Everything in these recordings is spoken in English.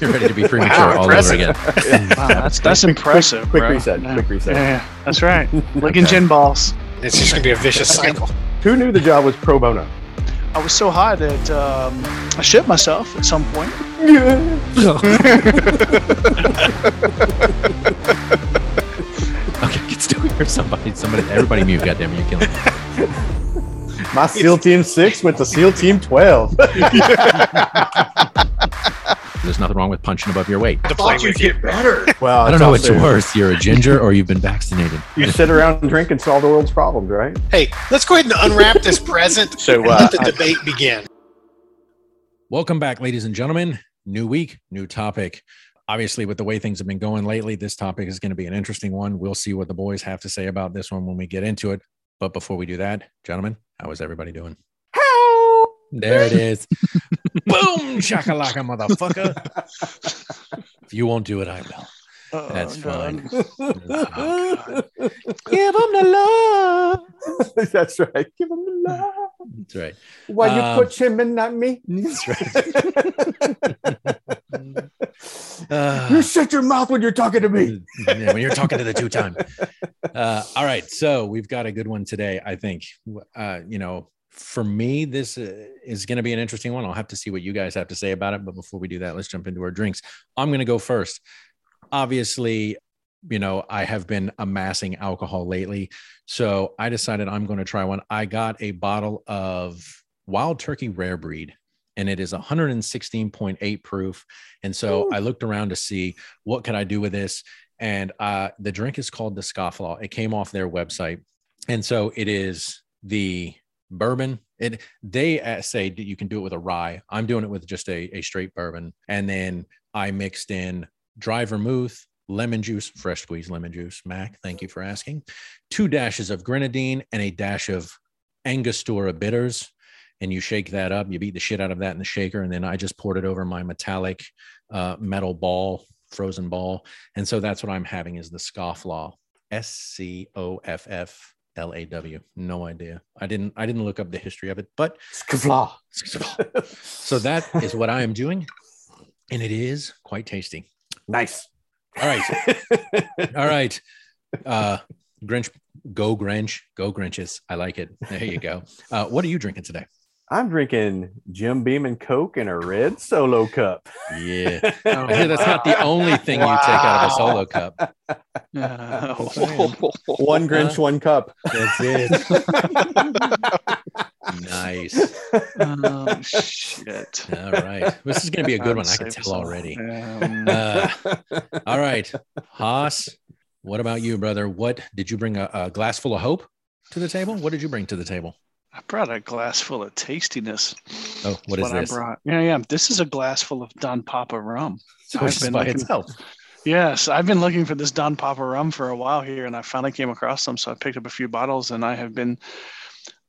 You're ready to be premature all over again. Wow, that's that's impressive. quick bro. reset, Yeah. quick reset. Yeah, yeah, that's right. Licking gin balls. It's just gonna be a vicious cycle. Who knew the job was pro bono? I was so high that um, I shit myself at some point. Okay, get still here. Somebody, somebody, everybody mute. Goddamn, you're killing me. My SEAL Team 6 went to SEAL Team 12. There's nothing wrong with punching above your weight. The To play with you. well, I don't know what's also- worse. You're a ginger or you've been vaccinated. You sit around and drink and solve the world's problems, right? Hey, let's go ahead and unwrap this present So, and uh, let the I- debate begin. Welcome back, ladies and gentlemen. New week, new topic. Obviously, with the way things have been going lately, this topic is going to be an interesting one. We'll see what the boys have to say about this one when we get into it. But before we do that, gentlemen, how is everybody doing? There it is. Boom, shakalaka, motherfucker. if you won't do it, I will. Oh, That's God. fine. Give them the love. That's right. Give him the love. That's right. Why you Um, put him and not me? That's right. Uh, you shut your mouth when you're talking to me. yeah, when you're talking to the two time. Uh, all right. So we've got a good one today, I think. Uh, you know, for me, this uh, is going to be an interesting one. I'll have to see what you guys have to say about it. But before we do that, let's jump into our drinks. I'm going to go first. Obviously, you know, I have been amassing alcohol lately. So I decided I'm going to try one. I got a bottle of Wild Turkey Rare Breed, and it is 116.8 proof. And so I looked around to see what could I do with this. And uh, the drink is called the Scofflaw. It came off their website, and so it is the bourbon. It they uh, say that you can do it with a rye. I'm doing it with just a, a straight bourbon, and then I mixed in dry vermouth, lemon juice, fresh squeezed lemon juice. Mac, thank you for asking. Two dashes of grenadine and a dash of Angostura bitters. And you shake that up. You beat the shit out of that in the shaker, and then I just poured it over my metallic uh, metal ball, frozen ball, and so that's what I'm having is the scofflaw, S C O F F L A W. No idea. I didn't. I didn't look up the history of it, but Skafla. so that is what I am doing, and it is quite tasty. Nice. All right. All right. Uh, Grinch, go Grinch, go Grinches. I like it. There you go. Uh, what are you drinking today? I'm drinking Jim Beam and Coke in a red solo cup. Yeah. I hear that's not the only thing you take out of a solo cup. Oh. One Grinch, one cup. That's it. Nice. oh shit. All right. This is going to be a good one. I can tell us already. Um, Uh, all right. Haas, what about you, brother? What did you bring a, a glass full of hope to the table? What did you bring to the table? I brought a glass full of tastiness. Oh, what That's is this? I brought. Yeah, yeah. This is a glass full of Don Papa rum. So I've been by looking- itself. Yes, I've been looking for this Don Papa rum for a while here, and I finally came across some. So I picked up a few bottles, and I have been,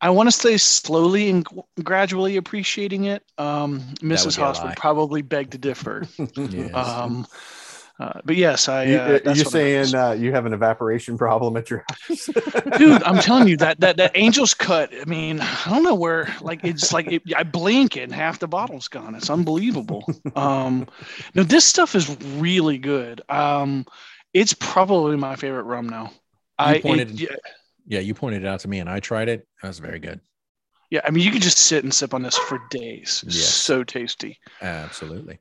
I want to say slowly and gradually appreciating it. Um, Mrs. be Haas would probably beg to differ. Yes. um, uh, but yes, I. You, Uh, are you what I'm saying uh, you have an evaporation problem at your house? dude i'm telling you that that that angel's cut i mean i don't know where like it's like it, i blink and half the bottle's gone it's unbelievable um no this stuff is really good um it's probably my favorite rum now i it- pointed- yeah, yeah, you pointed it out to me and I tried it. That was very good. yeah i mean you could just sit and sip on this for days It's Yes. so tasty Absolutely.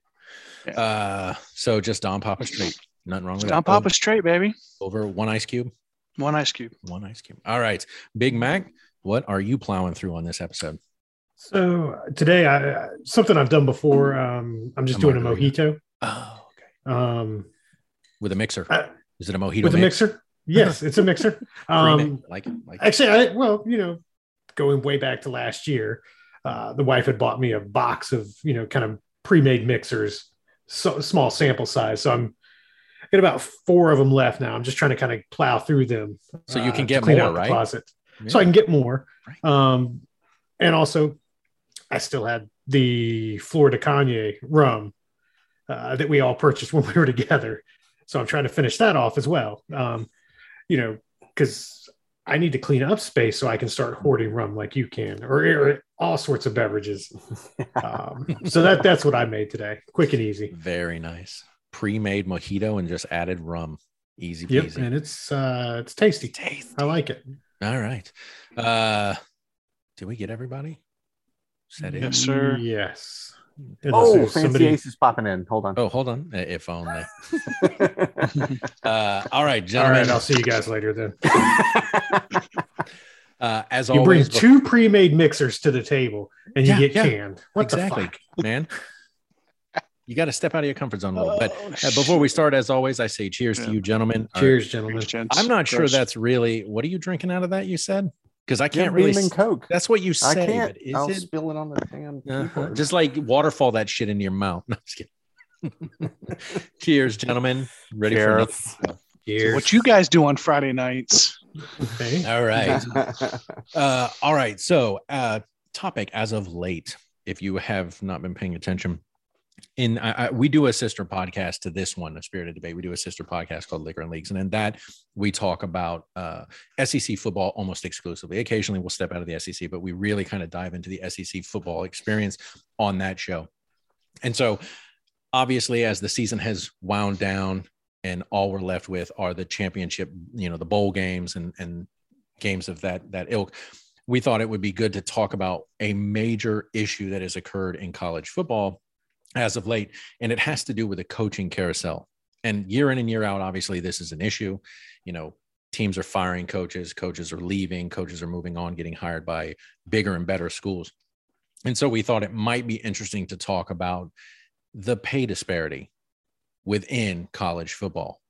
Yeah. Uh, so just Don Papa Straight. Nothing wrong with Don that. papa straight baby Over one ice cube. one ice cube One ice cube. All right. Big Mac, what are you plowing through on this episode? So uh, today, I uh, something I've done before. Um, I'm just A doing a margarita. mojito Oh, okay. um, With a mixer. I- Is it a mojito with a mixer. Yes, it's a mixer. Um. Like it. Like it. actually, I well, you know, going way back to last year, uh, the wife had bought me a box of you know kind of pre-made mixers, so small sample size. So I'm got about four of them left now. I'm just trying to kind of plow through them. So you uh, can to get more, right? Closet. Yeah. so I can get more. Right. Um, and also, I still had the Florida Kanye rum uh, that we all purchased when we were together. So I'm trying to finish that off as well. Um, you know, because I need to clean up space so I can start hoarding rum like you can, or, or all sorts of beverages. Um, so that that's what I made today, quick and easy. Very nice. Pre-made mojito and just added rum. Easy Yep, and it's uh, it's tasty. Tasty. I like it. All right. Uh did we get everybody? Said it. Yes, sir. Yes. Unless Oh, there's Fancy somebody- Ace is popping in. Hold on. Oh, hold on. If only. Uh all right, gentlemen. right, I'll see you guys later then. uh as You bring always, two pre-made mixers to the table and you Yeah, get yeah. canned. What exactly, the fuck? man. You got to step out of your comfort zone a little bit. Oh, Uh, before we start, as always, I say cheers to you, gentlemen. Cheers, gentlemen. I'm not sure that's really what are you drinking out of that. You said because I can't really. Beam and Coke. That's what you say. I say. can't. but is I'll it spill it on the damn Uh-huh. just like waterfall that shit into your mouth? No, I'm just kidding. cheers, gentlemen. Ready for another- Sheriff. Cheers. What you guys do on Friday nights? Okay. All right. Uh, all right. So, uh, topic as of late, if you have not been paying attention, in I, I, we do a sister podcast to this one, a spirited debate. We do a sister podcast called Liquor and Leagues, and in that we talk about uh, SEC football almost exclusively. Occasionally, we'll step out of the SEC, but we really kind of dive into the SEC football experience on that show. And so, obviously, as the season has wound down, and all we're left with are the championship, you know, the bowl games and and games of that that ilk. We thought it would be good to talk about a major issue that has occurred in college football as of late, and it has to do with the coaching carousel. And year in and year out, obviously, this is an issue. You know, teams are firing coaches, coaches are leaving, coaches are moving on, getting hired by bigger and better schools. And so we thought it might be interesting to talk about the pay disparity within college football.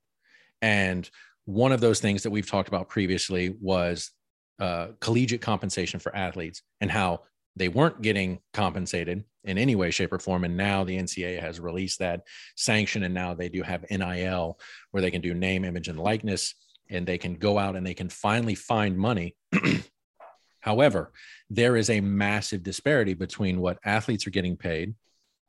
And one of those things that we've talked about previously was uh, collegiate compensation for athletes and how they weren't getting compensated in any way, shape, or form. And now the NCAA has released that sanction, and now they do have NIL where they can do name, image, and likeness, and they can go out and they can finally find money. However, there is a massive disparity between what athletes are getting paid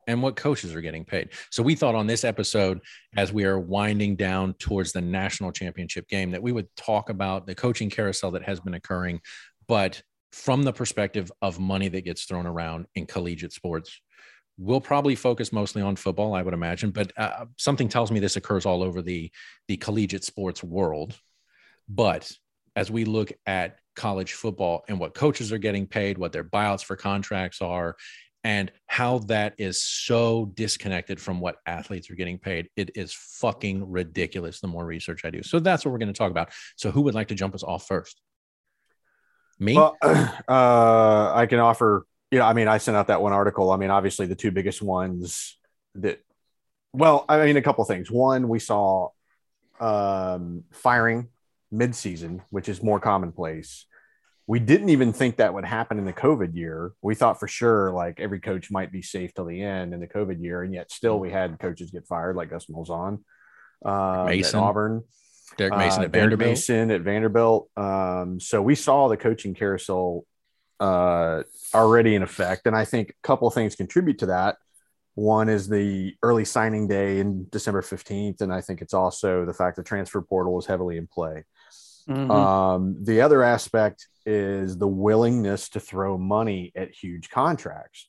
and what coaches are getting paid. So we thought on this episode, as we are winding down towards the national championship game, that we would talk about the coaching carousel that has been occurring, but from the perspective of money that gets thrown around in collegiate sports. We'll probably focus mostly on football, I would imagine, but uh, something tells me this occurs all over the the collegiate sports world. But as we look at college football and what coaches are getting paid, what their buyouts for contracts are, and how that is so disconnected from what athletes are getting paid. It is fucking ridiculous the more research I do. So that's what we're going to talk about. So who would like to jump us off first? Me? Well, uh, I can offer. You know, I mean, I sent out that one article. I mean, obviously, the two biggest ones that. Well, I mean, a couple things. One, we saw um, firing mid-season, which is more commonplace. We didn't even think that would happen in the COVID year. We thought for sure like every coach might be safe till the end in the COVID year, and yet still we had coaches get fired, like Gus Malzahn um, Mason. at Auburn. Derek Mason uh, at Derek Vanderbilt. Mason at Vanderbilt. Um, so we saw the coaching carousel uh, already in effect, and I think a couple of things contribute to that. One is the early signing day in December fifteenth, and I think it's also the fact the transfer portal is heavily in play. Mhm. Um, the other aspect is the willingness to throw money at huge contracts.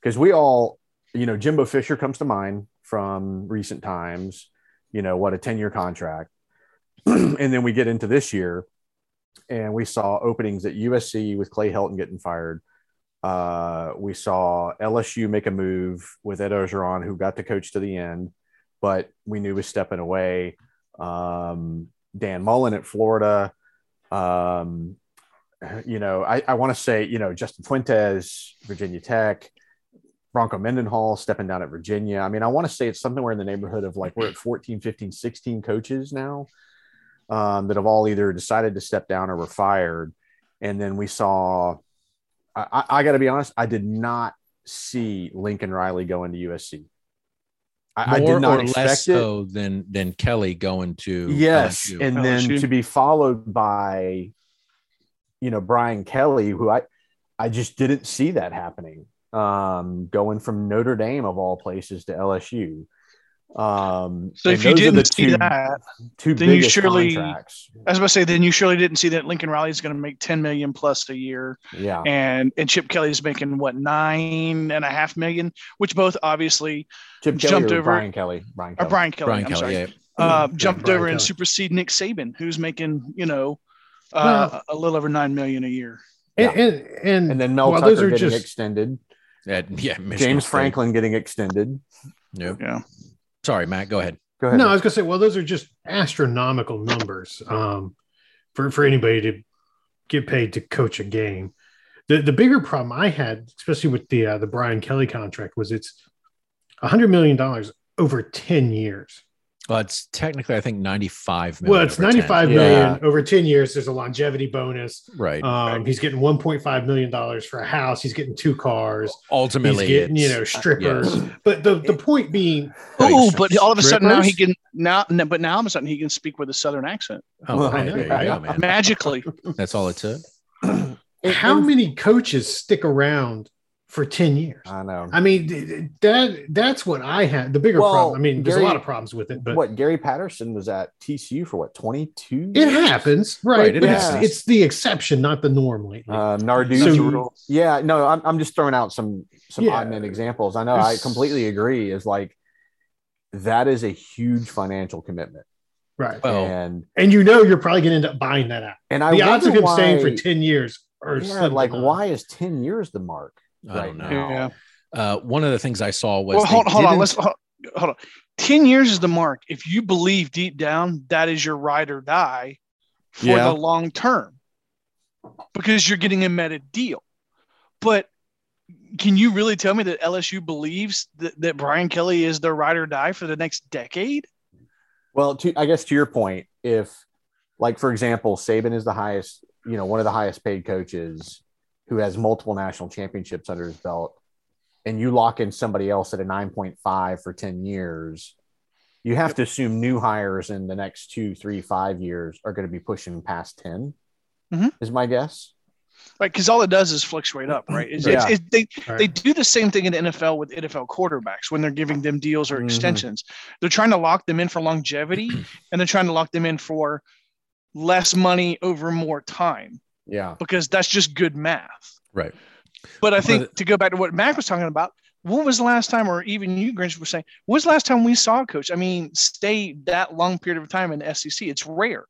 Because we all, you know, Jimbo Fisher comes to mind from recent times, you know, what a 10 year contract. and then we get into this year and we saw openings at USC with Clay Helton getting fired. Uh, we saw LSU make a move with Ed Orgeron, who got the coach to the end, but we knew was stepping away. Um, Dan Mullen at Florida. Um, you know, I, I want to say, you know, Justin Fuentes, Virginia Tech, Bronco Mendenhall stepping down at Virginia. I mean, I want to say it's somewhere in the neighborhood of like we're at 14, 15, 16 coaches now um, that have all either decided to step down or were fired. And then we saw, I, I, I got to be honest, I did not see Lincoln Riley going to USC. I, I did not or expect less it. so than than Kelly going to Yes, LSU. and then LSU. to be followed by, you know, Brian Kelly, who I, I just didn't see that happening. Um, going from Notre Dame of all places to LSU. Um, So if you didn't the see two, that, two then you surely- contracts. I was about to say, then you surely didn't see that Lincoln Riley is going to make 10 million plus a year, Yeah, and and Chip Kelly is making what nine and a half million, which both obviously Chip jumped or over- Brian Kelly. Brian or Brian Kelly. Brian I'm Kelly. sorry, Yeah. uh, Yeah, jumped Brian over and Kelly. supersede Nick Saban, who's making you know uh, a little over nine million a year. And, and, and, And then Mel while Tucker those are getting just extended. At, yeah. Michigan James State. Franklin getting extended. Nope. Yeah. Sorry, Matt. Go ahead. Go ahead. no, I was gonna say, well, those are just astronomical numbers um, for for anybody to get paid to coach a game. The the bigger problem I had, especially with the uh, the Brian Kelly contract, was it's a hundred million dollars over ten years. Well, it's technically, I think, 95 million. Well, it's over 10. 95 Yeah. over 10 years. There's a longevity bonus. Right. Um, he's getting 1.5 million dollars for a house. He's getting two cars. Ultimately, he's getting, you know, strippers. But the, the point being, Right. Oh, but all of a sudden now he can now, no, but now all of a sudden he can speak with a southern accent Oh, Well, right, I know, there you go, man. magically. That's all it took. how many coaches stick around for 10 years? I know. I mean, th- th- that that's what I had. The bigger Well, problem. I mean, there's Gary- a lot of problems with it, but what Gary Patterson was at TCU for what 22? it happens, right? Right, it happens. it's, it's the exception, not the norm lately. Uh, Narduzzi. So- yeah, no, I'm, I'm just throwing out some some Yeah. odd man examples. I know I completely agree. Is like that is a huge financial commitment, right. Well, and and you know you're probably going to end up buying that out. and I the odds of wonder him staying for 10 years are yeah, like none. why is 10 years the mark I right don't know. Yeah. Uh, one of the things I saw was Well, hold, hold on. Let's hold, hold on. Ten years is the mark. If you believe deep down that is your ride or die for Yeah. the long term, because you're getting a meta deal. But can you really tell me that LSU believes that, that Brian Kelly is their ride or die for the next decade? Well, to, I guess to your point, if like for example, Saban is the highest, you know, one of the highest paid coaches who has multiple national championships under his belt, and you lock in somebody else at a 9.5 for 10 years, you have to assume new hires in the next two, three, five years are going to be pushing past 10, Mhm. is my guess. Right, because all it does is fluctuate up, right? It's, Yeah. it's, it's, they Right. they do the same thing in the NFL with NFL quarterbacks when they're giving them deals or Mhm. extensions. They're trying to lock them in for longevity, and they're trying to lock them in for less money over more time Yeah. because that's just good math. Right. But I think of to go back to what Mac was talking about, when was the last time, or even you, Grinch, were saying, when was the last time we saw a coach? I mean, stay that long period of time in the SEC. It's rare.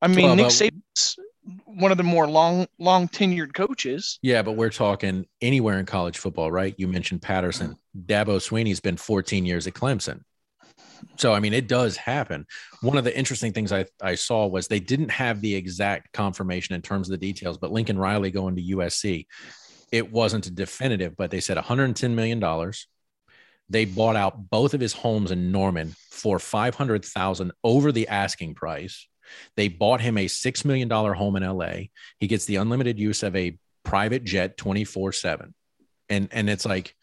I mean, Well, Nick but- Saban's one of the more long, long tenured coaches. Yeah, but we're talking anywhere in college football, right? You mentioned Patterson. Mm-hmm. Dabo Swinney's been 14 years at Clemson. So, I mean, it does happen. One of the interesting things I, I saw was they didn't have the exact confirmation in terms of the details, but Lincoln Riley going to USC, it wasn't definitive, but they said $110 million. They bought out both of his homes in Norman for 500,000 over the asking price. They bought him a $6 million home in LA. He gets the unlimited use of a private jet 24 7. And and it's like,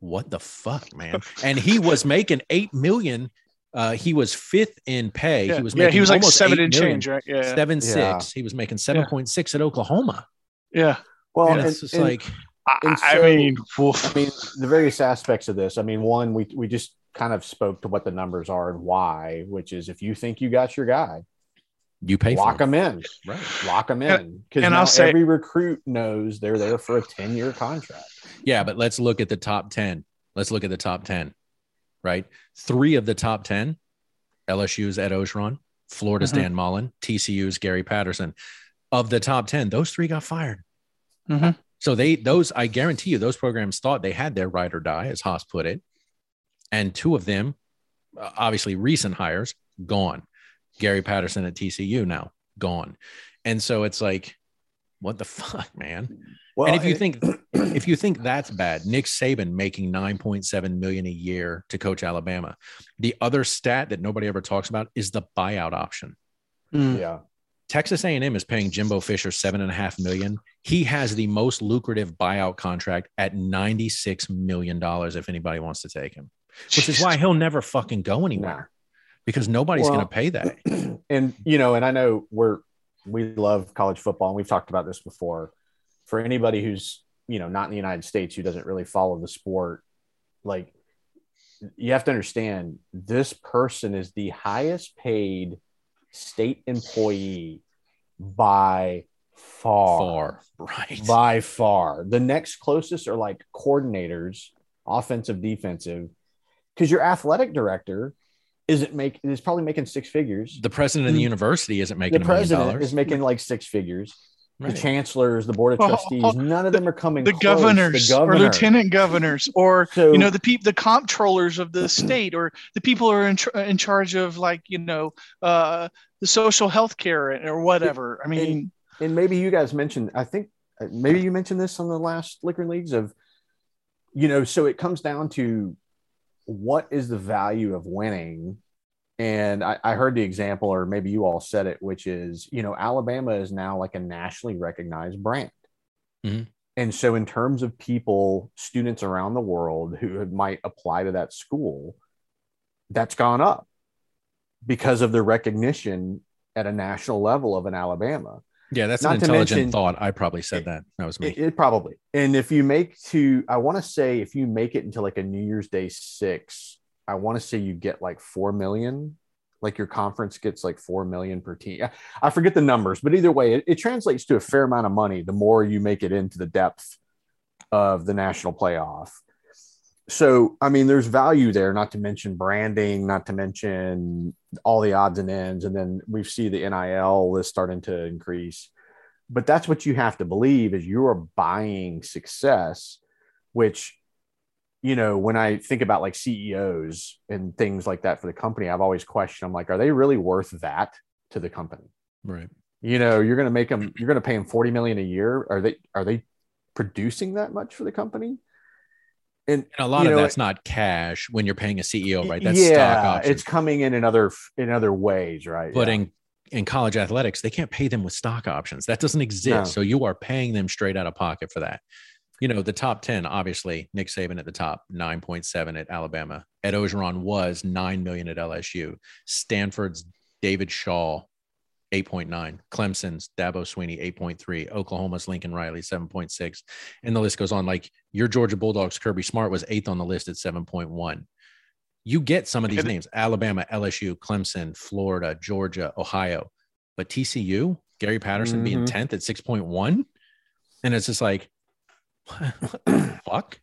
what the fuck, man? And he was making eight million. Uh, he was fifth in pay. Yeah, He was yeah, making he was like seven eight and million. change, right? Yeah, Seven Yeah. six. He was making seven point six at Oklahoma. yeah. Well, and and, it's just and- like, I, And I mean, woof. I mean, the various aspects of this. I mean, one, we we just kind of spoke to what the numbers are and why, which is if you think you got your guy, you pay for lock him. them in, Right. lock them in, because and now I'll say- every recruit knows they're there for a ten year contract. Yeah, but let's look at the top 10. Let's look at the top 10, right? Three of the top 10 LSU's Ed Orgeron, Florida's Mhm. Dan Mullen, TCU's Gary Patterson. Of the top 10, those three got fired. Mhm. So they, those, I guarantee you, those programs thought they had their ride or die, as Haas put it. And two of them, obviously recent hires, gone. Gary Patterson at TCU now, gone. And so it's like, what the fuck, man? Well, and if you think if you think that's bad, Nick Saban making 9.7 million a year to coach Alabama. The other stat that nobody ever talks about is the buyout option. Mm. yeah, Texas A&M is paying Jimbo Fisher seven and a half million. He has the most lucrative buyout contract at 96 million dollars if anybody wants to take him, which is why he'll never fucking go anywhere because nobody's Well- going to pay that. and you know, and I know we're we love college football, and we've talked about this before. For anybody who's you know not in the United States who doesn't really follow the sport, like you have to understand this person is the highest paid state employee by far. Far. Right. By far. The next closest are like coordinators, offensive, defensive, because your athletic director isn't making is probably making six figures. the president of the university isn't making The a million president dollars. is making like six figures. Right. The chancellors, the board of Oh, trustees, oh, none of them are coming. the close. governors the governor. or lieutenant governors or So- you know the people, the comptrollers of the state or the people who are in, tr- in charge of like you know uh the social health care or whatever i mean and maybe you guys mentioned i think uh, maybe you mentioned this on the last liquor leagues of you know so it comes down to what is the value of winning? And I, I heard the example or maybe you all said it which is you know alabama is now like a nationally recognized brand. Mhm. and so in terms of people students around the world who might apply to that school that's gone up because of the recognition at a national level of an alabama Yeah, that's Not an to intelligent mention- thought. I probably said that. That was me. It, it probably. And if you make to, I want to say, if you make it into like a New Year's Day six, I want to say you get like four million. Like your conference gets like four million per team. I- I forget the numbers, but either way, it, it translates to a fair amount of money the more you make it into the depth of the national playoff. So, I mean, there's value there, not to mention branding, not to mention all the odds and ends. And then we see the NIL list starting to increase but that's what you have to believe is you're buying success which you know when i think about like ceos and things like that for the company i've always questioned i'm like are they really worth that to the company Right. you know you're going to make them you're going to pay them 40 million a year are they are they producing that much for the company and And a lot of know, that's not cash when you're paying a CEO, right? That's yeah stock options. it's coming in in other in other ways right but Yeah. in in college athletics, they can't pay them with stock options. That doesn't exist. No. So you are paying them straight out of pocket for that. You know, the top 10, obviously, Nick Saban at the top, 9.7 at Alabama. Ed Orgeron was 9 million at LSU. Stanford's David Shaw, 8.9. Clemson's Dabo Swinney, 8.3. Oklahoma's Lincoln Riley, 7.6. And the list goes on. Like your Georgia Bulldogs, Kirby Smart was eighth on the list at 7.1. You get some of these names Alabama, LSU, Clemson, Florida, Georgia, Ohio. But TCU, Gary Patterson being Mhm. 10th at 6.1. And it's just like, fuck?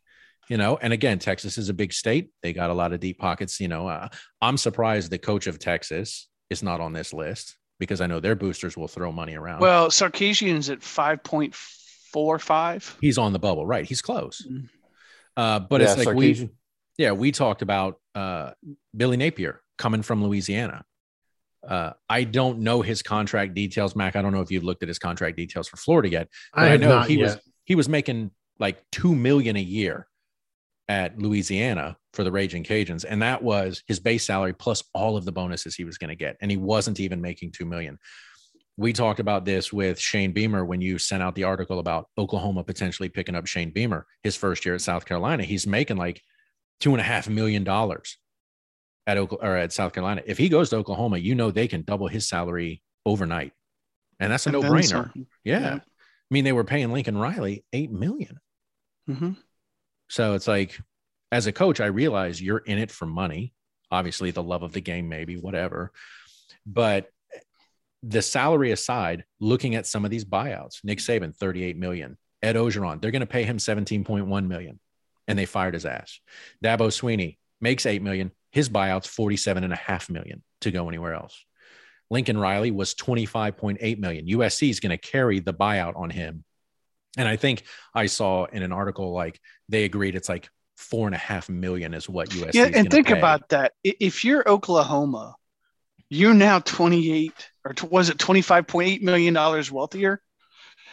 You know, and again, Texas is a big state. They got a lot of deep pockets. You know, uh, I'm surprised the coach of Texas is not on this list because I know their boosters will throw money around. well sarkisian's at 5.45 he's on the bubble, right? He's close. Mm. Uh, but Yeah, it's like we, yeah, we talked about uh, Billy Napier coming from Louisiana. Uh, I don't know his contract details, Mac. I don't know if you've looked at his contract details for Florida yet. I But have know he yet. was he was making like two million a year at Louisiana for the Raging Cajuns, and that was his base salary plus all of the bonuses he was going to get, and he wasn't even making two million. We talked about this with Shane Beamer when you sent out the article about Oklahoma potentially picking up Shane Beamer his first year at South Carolina. He's making like two and a half million dollars at Oklahoma or at South Carolina. If he goes to Oklahoma, you know they can double his salary overnight, and that's a no brainer. Yeah. Yeah. I mean, they were paying Lincoln Riley eight million. Mhm. So it's like, as a coach, I realize you're in it for money. Obviously, the love of the game, maybe, whatever. But the salary aside, looking at some of these buyouts, Nick Saban, 38 million. Ed Orgeron, they're going to pay him 17.1 million. And they fired his ass. Dabo Swinney makes 8 million. His buyout's 47 and a half million to go anywhere else. Lincoln Riley was 25.8 million. USC is going to carry the buyout on him. And I think I saw in an article like they agreed it's like four and a half million is what USC. yeah and think pay. about that if you're oklahoma you're now 28 or was it 25.8 million dollars wealthier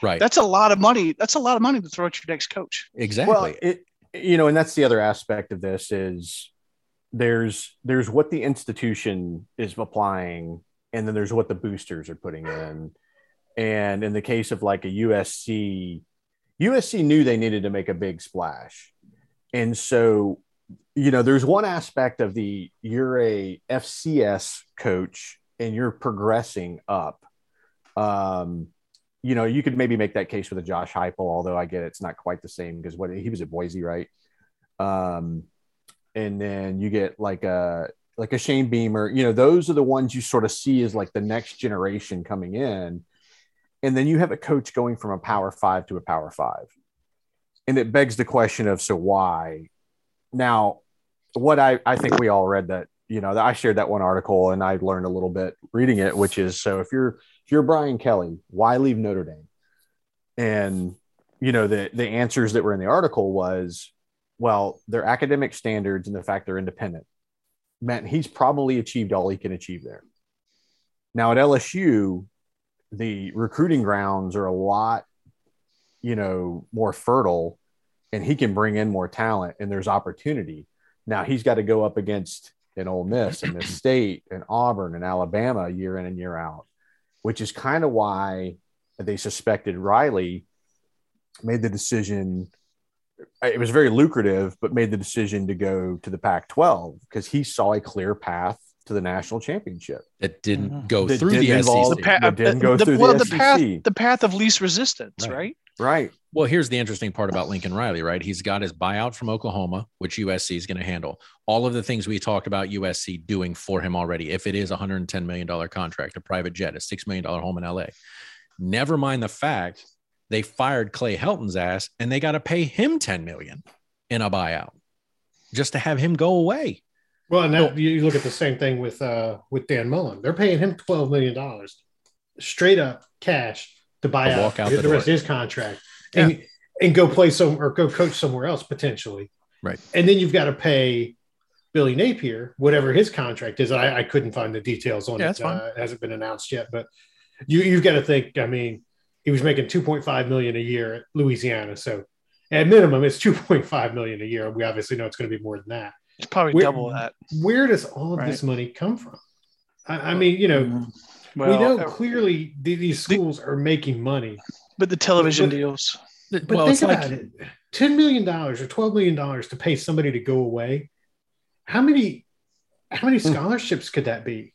right. that's a lot of money that's a lot of money to throw at your next coach exactly. Well, it you know, and that's the other aspect of this is there's there's what the institution is applying, and then there's what the boosters are putting in. And in the case of like a USC, USC knew they needed to make a big splash, and so you know, there's one aspect of the you're a FCS coach and you're progressing up. Um, you know, you could maybe make that case with a Josh Heupel, although I get it, it's not quite the same because what he was at Boise, right? Um, and then you get like a like a Shane Beamer. You know, those are the ones you sort of see as like the next generation coming in. And then you have a coach going from a power five to a power five. And it begs the question of so why? Now, what I, I think we all read that, you know, I shared that one article and I learned a little bit reading it, which is so if you're if you're Brian Kelly, why leave Notre Dame? And you know, the the answers that were in the article was, well, their academic standards and the fact they're independent meant he's probably achieved all he can achieve there. Now at LSU, the recruiting grounds are a lot, you know, more fertile and he can bring in more talent and there's opportunity. Now he's got to go up against an Ole Miss and Miss State and Auburn and Alabama year in and year out, which is kind of why they suspected Riley made the decision. Uh, it was very lucrative, but made the decision to go to the Pac 12 because he saw a clear path to the national championship. It didn't Mhm. go That through didn't the involve- SEC. the, pa- that didn't go the, through well, the the path the path of least resistance, Right. right? Right. Well, here's the interesting part about Lincoln Riley, right? He's got his buyout from Oklahoma, which USC is going to handle. All of the things we talked about USC doing for him already. If it is a $110 million contract, a private jet, a $6 million home in LA. Never mind the fact they fired Clay Helton's ass and they got to pay him 10 million in a buyout just to have him go away. Well, and that, you look at the same thing with uh with Dan Mullen. They're paying him twelve million dollars straight up cash to buy out, the, the rest of his contract and and go play some or go coach somewhere else potentially. Right. And then you've got to pay Billy Napier whatever his contract is. I, I couldn't find the details on Yeah, it. Uh, it hasn't been announced yet, but you you've got to think. I mean, he was making two point five million a year at Louisiana, so at minimum it's two point five million a year. We obviously know it's going to be more than that It's probably Where- double that. where does all of this money come from? I, I mean, you know, Mhm. we know uh, clearly th- these schools are making money, but the television but- deals. but well, think it's like about it: ten million dollars or twelve million dollars to pay somebody to go away. How many, how many scholarships could that be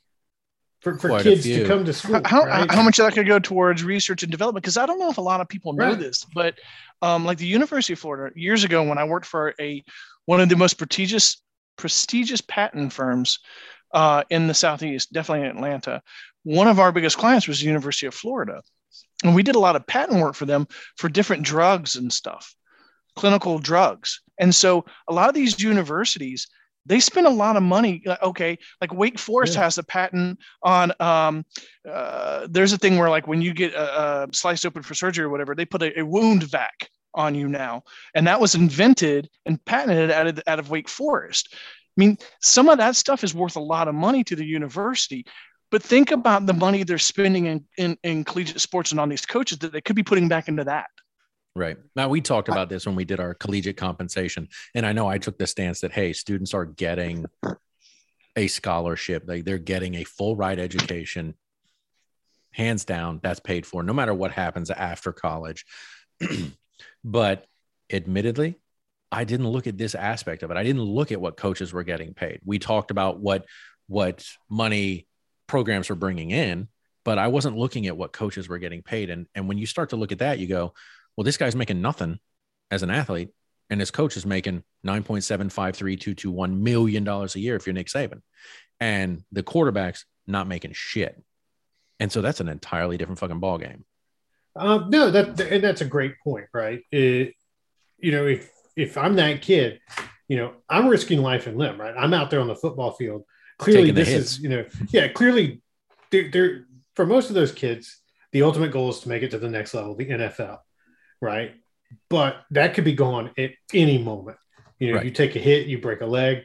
for, for kids to come to school? how, right? how much of that could go towards research and development? Because I don't know if a lot of people know Right. this, but um, like the University of Florida years ago, when I worked for a one of the most prestigious prestigious patent firms uh, in the southeast, definitely in Atlanta, one of our biggest clients was the University of Florida, and we did a lot of patent work for them for different drugs and stuff, clinical drugs. And so a lot of these universities they spend a lot of money. Okay, like Wake Forest Yeah. has a patent on. Um, uh, there's a thing where like when you get uh, uh, sliced open for surgery or whatever, they put a, a wound vac on you now, and that was invented and patented out of out of Wake Forest. I mean, some of that stuff is worth a lot of money to the university. But think about the money they're spending in, in, in collegiate sports and on these coaches that they could be putting back into that. Right. Now we talked about this when we did our collegiate compensation. And I know I took the stance that hey, students are getting a scholarship. Like they're getting a full ride education. Hands down, that's paid for no matter what happens after college. but admittedly, I didn't look at this aspect of it. I didn't look at what coaches were getting paid. We talked about what what money programs were bringing in, but I wasn't looking at what coaches were getting paid. And and when you start to look at that, you go, well, this guy's making nothing as an athlete, and his coach is making nine point seven five three two two one million dollars a year if you're Nick Saban, and the quarterback's not making shit. And so that's an entirely different fucking ball game. Um, no, that and that's a great point, right? It, you know, if if I'm that kid, you know, I'm risking life and limb, right? I'm out there on the football field. Clearly, this hits. is, you know, yeah, clearly, they're, they're for most of those kids, the ultimate goal is to make it to the next level, the NFL, right? But that could be gone at any moment. You know, Right. you take a hit, you break a leg,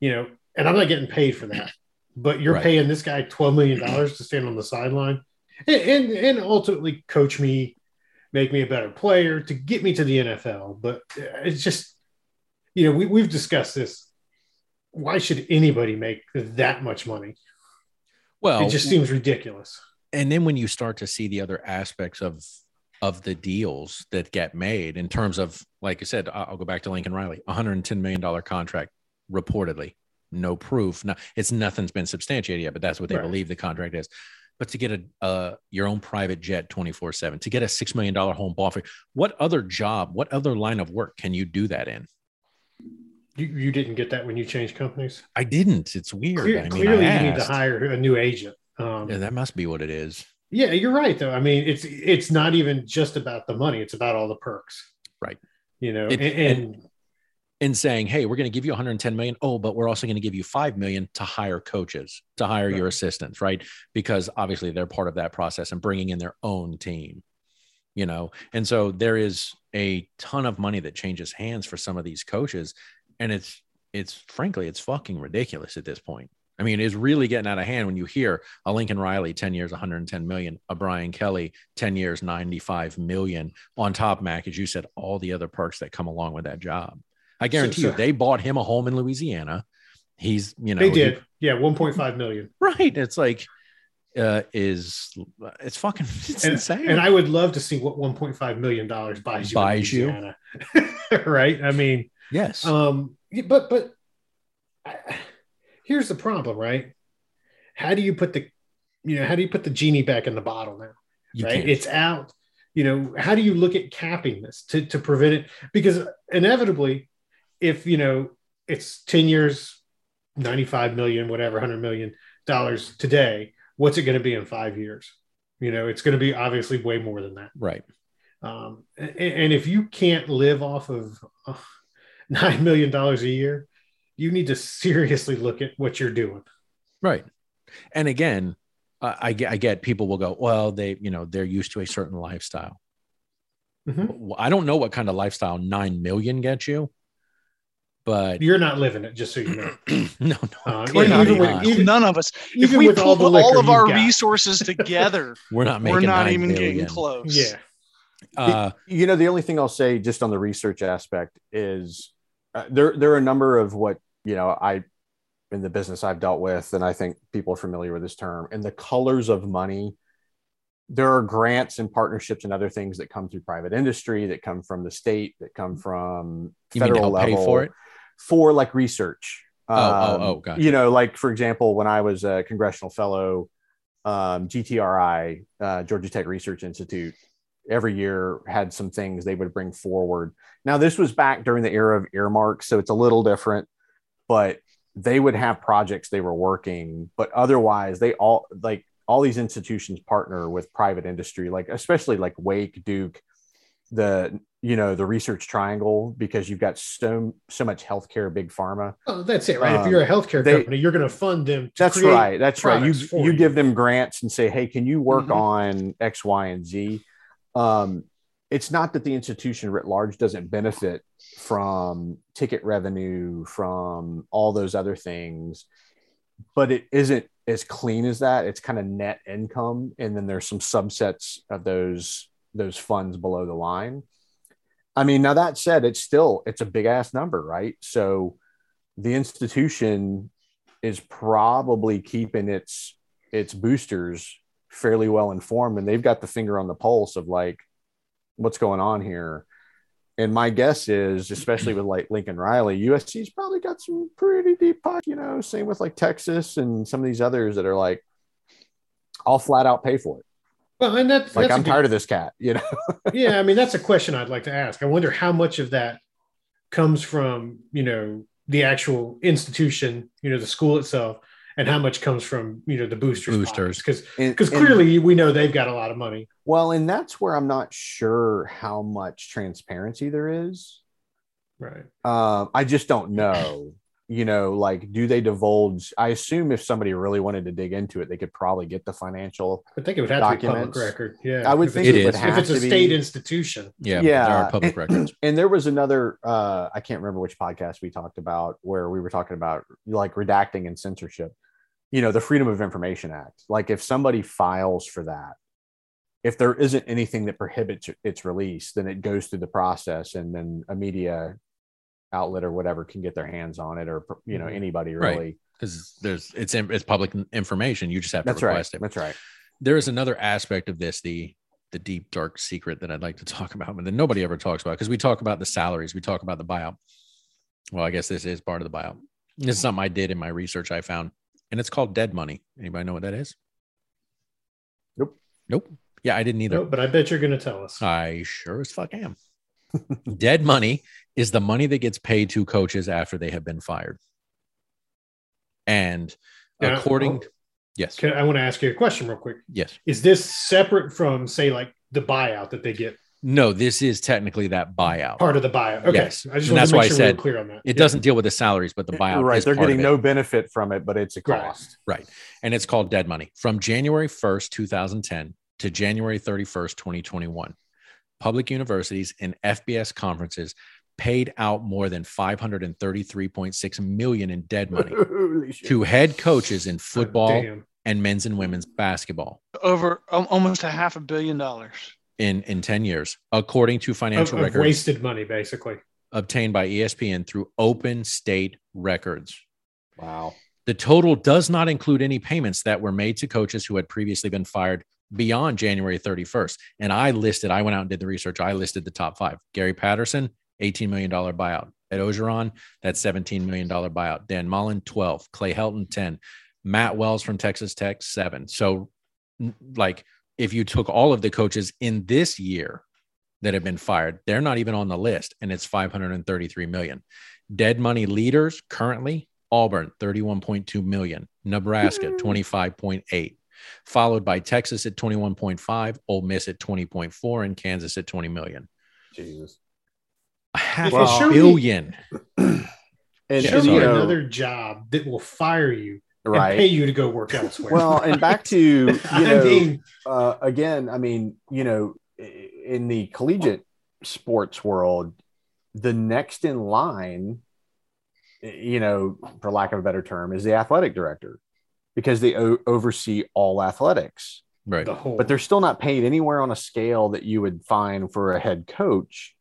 you know, and I'm not getting paid for that. But you're Right. paying this guy twelve million dollars to stand on the sideline and, and and ultimately coach me, make me a better player to get me to the NFL. But it's just, you know, we we've discussed this. Why should anybody make that much money? Well, it just seems ridiculous. and then when you start to see the other aspects of of the deals that get made in terms of like i said i'll go back to lincoln riley 110 million dollar contract reportedly no proof no it's nothing's been substantiated yet but that's what they Right. believe the contract is but to get a uh, your own private jet 24 7 to get a six million dollar home for what other job what other line of work can you do that in You, you didn't get that when you changed companies. I didn't. It's weird. Clear- I mean, clearly, I you need to hire a new agent. Um, Yeah, that must be what it is. Yeah, you're right though. I mean, it's it's not even just about the money; it's about all the perks. Right. You know, It- and, and In saying, "Hey, we're going to give you 110 million. Oh, but we're also going to give you 5 million to hire coaches, to hire your assistants, right? Because obviously they're part of that process and bringing in their own team, you know. And so there is a ton of money that changes hands for some of these coaches and it's it's frankly it's fucking ridiculous at this point. I mean, it's really getting out of hand when you hear a Lincoln Riley 10 years 110 million, a Brian Kelly 10 years 95 million on top Mac as you said all the other perks that come along with that job. I guarantee you so- they bought him a home in Louisiana. He's, you know, they he- did. Yeah, 1.5 million. right. It's like uh is it's fucking it's And, insane. and I would love to see what 1.5 million dollars buys you. Buys you. Right? I mean, yes. um, but but I, here's the problem, right? How do you put the, you know, how do you put the genie back in the bottle now? you right? can't. It's out. You know, how do you look at capping this to, to prevent it? Because inevitably, if you know it's 10 years, 95 million, whatever, 100 million dollars today, what's it going to be in five years? You know, it's going to be obviously way more than that. right. Um, and, and if you can't live off of uh, $9 million a year, you need to seriously look at what you're doing. Right. And again, I, I get I get people will go, well, they, you know, they're used to a certain lifestyle. Mhm. I don't know what kind of lifestyle 9 million gets you, but You're not living it, just so you know. no, no. Uh, we're even with- even- None of us. If Even we with all pull the all, of our got. resources together, we're not making we're not even billion. getting close. Yeah. Uh, you know the only thing i'll say just on the research aspect is uh, there there are a number of what you know i in the business i've dealt with and i think people are familiar with this term and the colors of money there are grants and partnerships and other things that come through private industry that come from the state that come from you federal pay level for it? for like research Oh, oh, Um, oh, gotcha. you know like for example when i was a congressional fellow um, gtri uh, georgia tech research institute every year had some things they would bring forward now this was back during the era of earmarks so it's a little different but they would have projects they were working but otherwise they all like all these institutions partner with private industry like especially like wake duke the you know the research triangle because you've got so so much healthcare big pharma Oh, that's it, right? if Um, you're a healthcare they- company, you're going to fund them. To that's right that's right you you you. give them grants and say hey can you work Mhm. on x y and z um it's not that the institution writ large doesn't benefit from ticket revenue from all those other things but it isn't as clean as that it's kind of net income and then there's some subsets of those those funds below the line. I mean now that said it's still it's a big ass number right? So the institution is probably keeping its its boosters fairly well informed and they've got the finger on the pulse of like what's going on here and my guess is especially with like lincoln riley usc's probably got some pretty deep pockets you know same with like texas and some of these others that are like i'll flat out pay for it. Well, and that's like that's i'm good- tired of this cat you know? Yeah, I mean that's a question I'd like to ask. I wonder how much of that comes from you know the actual institution, you know, the school itself, and how much comes from you know the boosters. Boosters. because And- because and- clearly we know they've got a lot of money. well and that's where i'm not sure how much transparency there is Right. um, I just don't know. You know, like, do they divulge? I assume if somebody really wanted to dig into it, they could probably get the financial. I think it would have to be Documents. public record. Yeah, I would If think It it, it's- would have if it's to a be. state institution. Yeah, Yeah. there are public And- records. And there was another, uh, I can't remember which podcast we talked about where we were talking about like redacting and censorship. You know, the Freedom of Information Act. Like, if somebody files for that, if there isn't anything that prohibits its release, then it goes through the process, and then a media outlet or whatever can get their hands on it, or you know, anybody really. Because there's it's it's public information. You just have to That's right. it. That's right. there is another aspect of this the the deep dark secret that i'd like to talk about but that nobody ever talks about because we talk about the salaries we talk about the buyout well i guess this is part of the buyout this is something i did in my research i found and it's called dead money anybody know what that is Nope. nope yeah i didn't either No, but I bet you're going to tell us. i sure as fuck am Dead money is the money that gets paid to coaches after they have been fired. And Yeah, according, oh. yes, Can, I want to ask you a question real quick. yes, Is this separate from, say, like the buyout that they get? No, this is technically that buyout. Part of the buyout. Okay. Yes. I just And that's to why I sure we said were clear on that. It Yeah. doesn't deal with the salaries, but the buyout right. is They're part getting of it. no benefit from it, but it's a cost. Right. And it's called dead money. From January 1st, 2010 to January 31st, 2021, public universities and FBS conferences paid out more than 533.6 million in dead money to head coaches in football Damn. and men's and women's basketball Over um, almost a half a billion dollars. In in 10 years, according to financial of records wasted money, basically. obtained by ESPN through open state records. Wow. The total does not include any payments that were made to coaches who had previously been fired beyond January 31st. And I listed, I went out and did the research. I listed the top five. Gary Patterson, $18 million buyout. Ed Orgeron, that's $17 million buyout. Dan Mullen, 12. Clay Helton, 10. Matt Wells from Texas Tech, seven. So, like, if you took all of the coaches in this year that have been fired, they're not even on the list, and it's 533 million. Dead money leaders currently Auburn 31.2 million, Nebraska hmm. 25.8, followed by Texas at 21.5, Ole Miss at 20.4, and Kansas at 20 million. Jesus. A half Well, a show me- billion. And, Yeah, Show and, me you another job that will fire you and right. pay you to go work elsewhere. Well, and back to you I know, mean, uh, again, I mean, you know, in the collegiate sports world, the next in line, you know, for lack of a better term, is the athletic director because they o- oversee all athletics. Right. the whole. But they're still not paid anywhere on a scale that you would find for a head coach.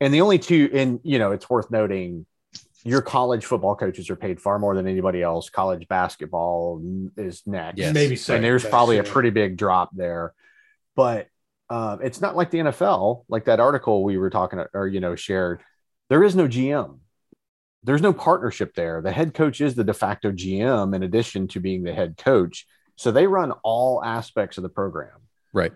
And the only two, and you know, it's worth noting, your college football coaches are paid far more than anybody else. College basketball is next Yes. maybe so. and there's That's, probably a uh, pretty big drop there. But um, it's not like the NFL, like that article we were talking or you know shared. There is no GM. There's no partnership there. The head coach is the de facto GM in addition to being the head coach. So they run all aspects of the program. Right.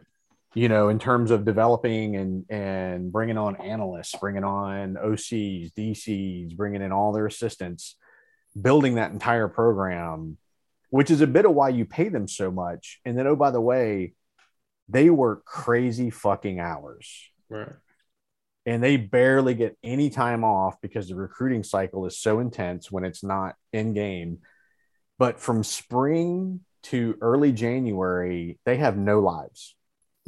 You know, in terms of developing and and bringing on analysts, bringing on OCs, DCs, bringing in all their assistants, building that entire program which is a bit of why you pay them so much. And then, oh, by the way, they work crazy fucking hours Right. and they barely get any time off because the recruiting cycle is so intense when it's not in game. But from spring to early January, they have no lives.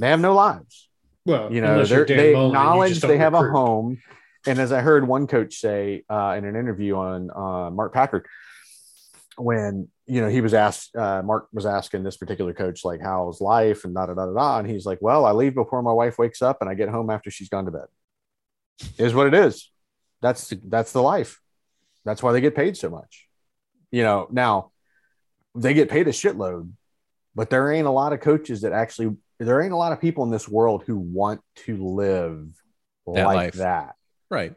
They have no lives. Well, you know they're- they Mullen, acknowledge they have a home. And as i heard one coach say uh, in an interview on uh, mark packer when you know he was asked uh, mark was asking this particular coach like how's life? and da da da da da. And he's like well i leave before my wife wakes up and i get home after she's gone to bed. Is what it is. That's that's the life. That's why they get paid so much. You know now they get paid a shitload but there ain't a lot of coaches that actually there ain't a lot of people in this world who want to live That like life. that Right.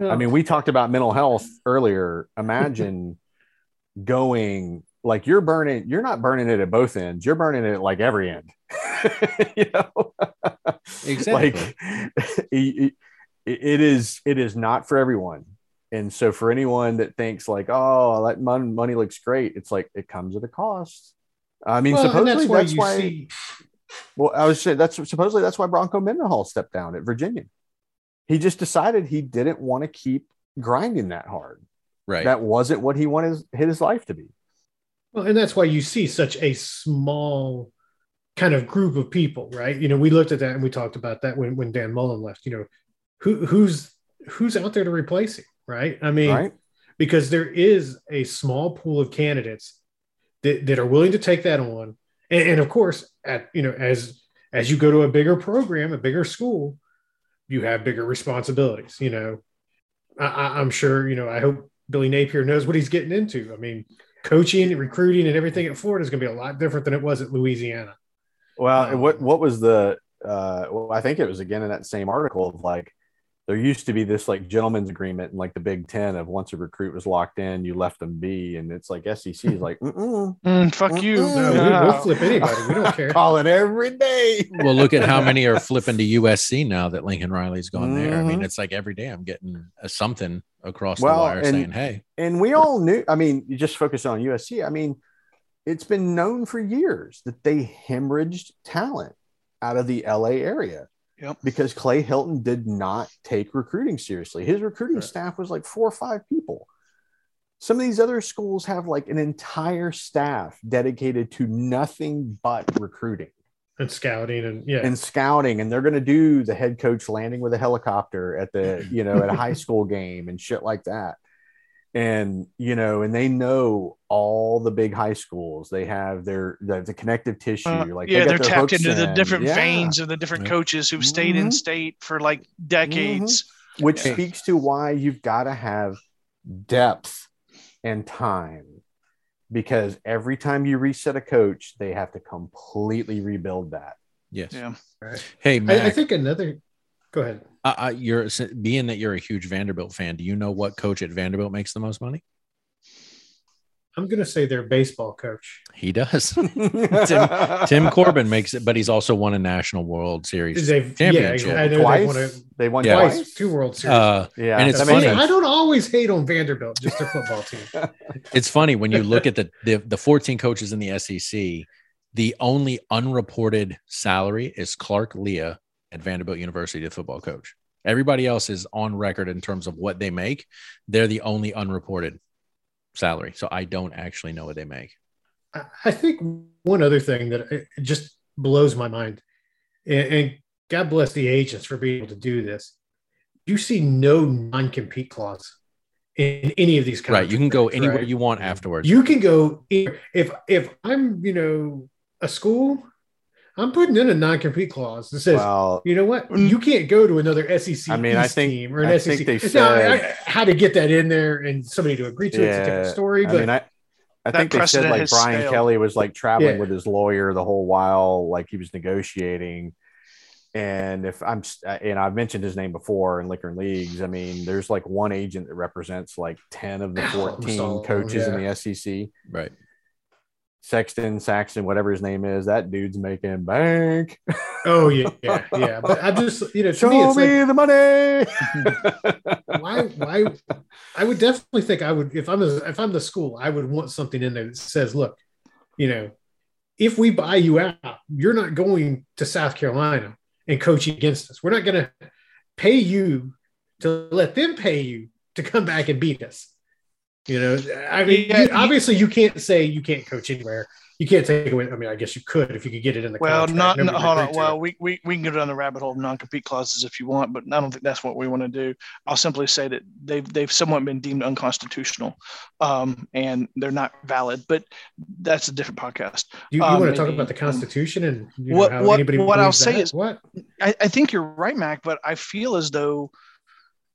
I mean, we talked about mental health earlier. Imagine going like you're burning, you're not burning it at both ends, you're burning it at like every end. you know, Exactly. like it, it is, it is not for everyone. And so, for anyone that thinks like, oh, that money, money looks great, it's like it comes at a cost. I mean, Well, supposedly that's why that's why. you see Well, I was saying that's supposedly that's why Bronco Mendenhall stepped down at Virginia. He just decided he didn't want to keep grinding that hard. Right. That wasn't what he wanted his, his life to be. Well, and that's why you see such a small kind of group of people, right? You know, we looked at that and we talked about that when, when Dan Mullen left. You know, who who's who's out there to replace him, right? I mean, right? because there is a small pool of candidates that, that are willing to take that on, and, and of course, at you know, as as you go to a bigger program, a bigger school, you have bigger responsibilities. You know, I, I'm sure. You know, I hope Billy Napier knows what he's getting into. I mean, coaching, recruiting, and everything at Florida is going to be a lot different than it was at Louisiana. Well, Um, what what was the? Uh, well, I think it was again in that same article of like there used to be this like gentleman's agreement in like the Big Ten of once a recruit was locked in, you left them be, and it's like SEC is like, Mm-mm, Mm, fuck you. Mm-mm. No, we, No. we'll flip anybody. We don't care. call it every day. Well, look at how many are flipping to USC now that Lincoln Riley's gone there. I mean, Mhm. it's like every day I'm getting a something across Well, the wire and- saying, "Hey, and we all knew i mean you just focus on usc i mean it's been known for years that they hemorrhaged talent out of the la area Yep. because clay helton did not take recruiting seriously his recruiting Right. staff was like four or five people some of these other schools have like an entire staff dedicated to nothing but recruiting And scouting and yeah. and scouting and they're going to do the head coach landing with a helicopter at the you know at a high school game and shit like that and you know and they know all the big high schools they have their the, the connective tissue Uh, like yeah, got they're their tapped hooks into the different Yeah. veins of the different Yeah. coaches who've stayed in Mhm. state for like decades. which Yeah. speaks to why you've got to have depth and time because every time you reset a coach they have to completely rebuild that yes, Yeah. hey, I, I think another. Go ahead. uh, uh, you're being that you're a huge Vanderbilt fan. Do you know what coach at Vanderbilt makes the most money? I'm going to say their baseball coach. He does. Tim, Tim Corbin makes it, but he's also won a National World Series They've, championship. Yeah, I know twice they won a, they won Yeah. twice, twice two World Series. Uh, yeah And it's that funny. I don't always hate on Vanderbilt, just their football team. it's funny when you look at the, the the 14 coaches in the SEC. The only unreported salary is Clark Lea at Vanderbilt University, the football coach. Everybody else is on record in terms of what they make. They're the only unreported salary, so I don't actually know what they make. I- think one other thing that it just blows my mind, and, God bless the agents for being able to do this. You see no non-compete clause in any of these contracts. Right? You can go anywhere right? you want afterwards. You can go if if I'm you know a school, I'm putting in a non-compete clause that says well you know what? Mm. You can't go to another SEC I mean, I think- team or an I SEC. think they now, said- I, how to get that in there and somebody to agree to it's a different Yeah, story. I But mean, I, I think they said like Brian failed. Kelly was like traveling Yeah. with his lawyer the whole while, like he was negotiating. And if I'm, and I've mentioned his name before in liquor and leagues. I mean, there's like one agent that represents like 10 of the Almost 14 all of them, coaches in the SEC. right? Sexton, Saxton, whatever his name is, that dude's making bank. oh yeah, yeah, yeah. But I'm just you know Show me it's me like the money. why why I would definitely think I would if I'm a, if I'm the school I would want something in there that says look you know if we buy you out you're not going to South Carolina and coach against us we're not going to pay you to let them pay you to come back and beat us you know I mean Yeah, obviously you can't say you can't coach anywhere you can't take away I mean I guess you could if you could get it in the Well, contract. not no, hold on. Well, it. we, we, we can go down the rabbit hole of non-compete clauses if you want, but I don't think that's what we want to do. I'll simply say that they've they've somewhat been deemed unconstitutional, um, and they're not valid. But that's a different podcast. you, you um, want to talk about the Constitution and you know, what- what- anybody what I'll say that? is- what I, I think you're right, Mac, but I feel as though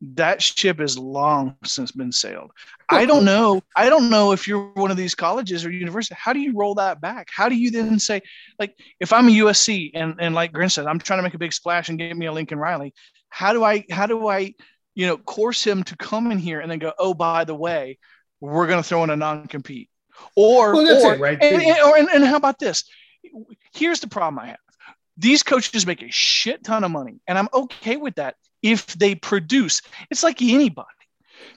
that ship has long since been sailed. I don't know. I don't know if you're one of these colleges or university. How do you roll that back? How do you then say, like, if I'm a USC and and like Grin said, I'm trying to make a big splash and get me a Lincoln Riley. How do I? How do I? You know, course him to come in here and then go. Oh, by the way, we're going to throw in a non-compete. Or, Well, that's or, it, right? And, and, or, and, and how about this? Here's the problem I have these coaches make a shit ton of money and i'm okay with that if they produce. It's like anybody.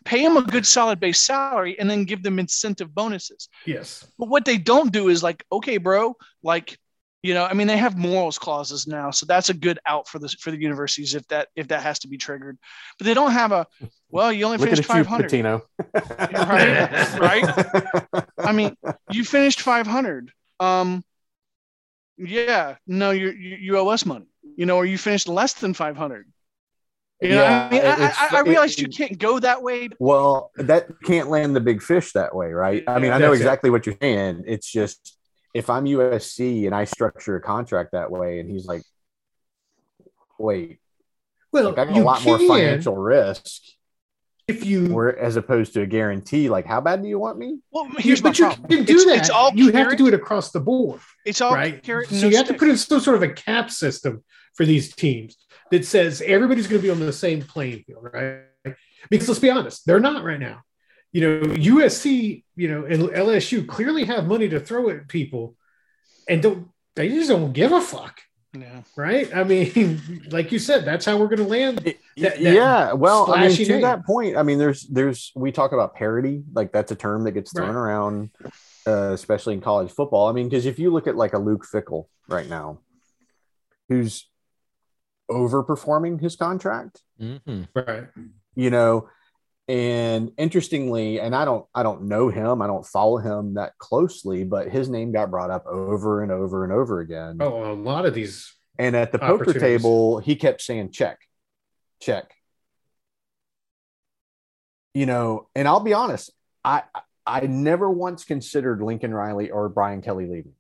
Pay them a good solid base salary and then give them incentive bonuses. Yes. But what they don't do is like okay bro like you know i mean they have morals clauses now so that's a good out for the for the universities if that if that has to be triggered. But they don't have a well you only Look finished 500 Patino. Right, right. I mean, you finished 500. Um, yeah, no, you you you owe us money, you know, or you finished less than 500. You know, Yeah, I mean, I, I, I it- realize you can't go that way. Well, that can't land the big fish that way, right? I mean, I know That's it. exactly what you're saying. It's just if I'm USC and I structure a contract that way, and he's like, "Wait, well like I got a you lot more financial risk, if you where as opposed to a guarantee. Like, how bad do you want me? Well, you, here's my but you problem. can do it's, that It's all you have to do it across the board It's all right carrot. so no you have to put in some sort of a cap system for these teams that says everybody's going to be on the same playing field, right? Because let's be honest, they're not right now. You know, USC, you know, and LSU clearly have money to throw at people, and don't they just don't give a fuck, Yeah. right? I mean, like you said, that's how we're going to land. That- that yeah, well, I mean, to name. that point, I mean, there's there's we talk about parity, like that's a term that gets thrown Right. around, uh, especially in college football. I mean, because if you look at like a Luke Fickell right now, who's overperforming his contract, Mhm. Right. you know, and interestingly, and I don't I don't know him, I don't follow him that closely, but his name got brought up over and over and over again. Oh, a lot of these. And at the poker table, he kept saying check, check. You know, and I'll be honest, I I never once considered Lincoln Riley or Brian Kelly leaving.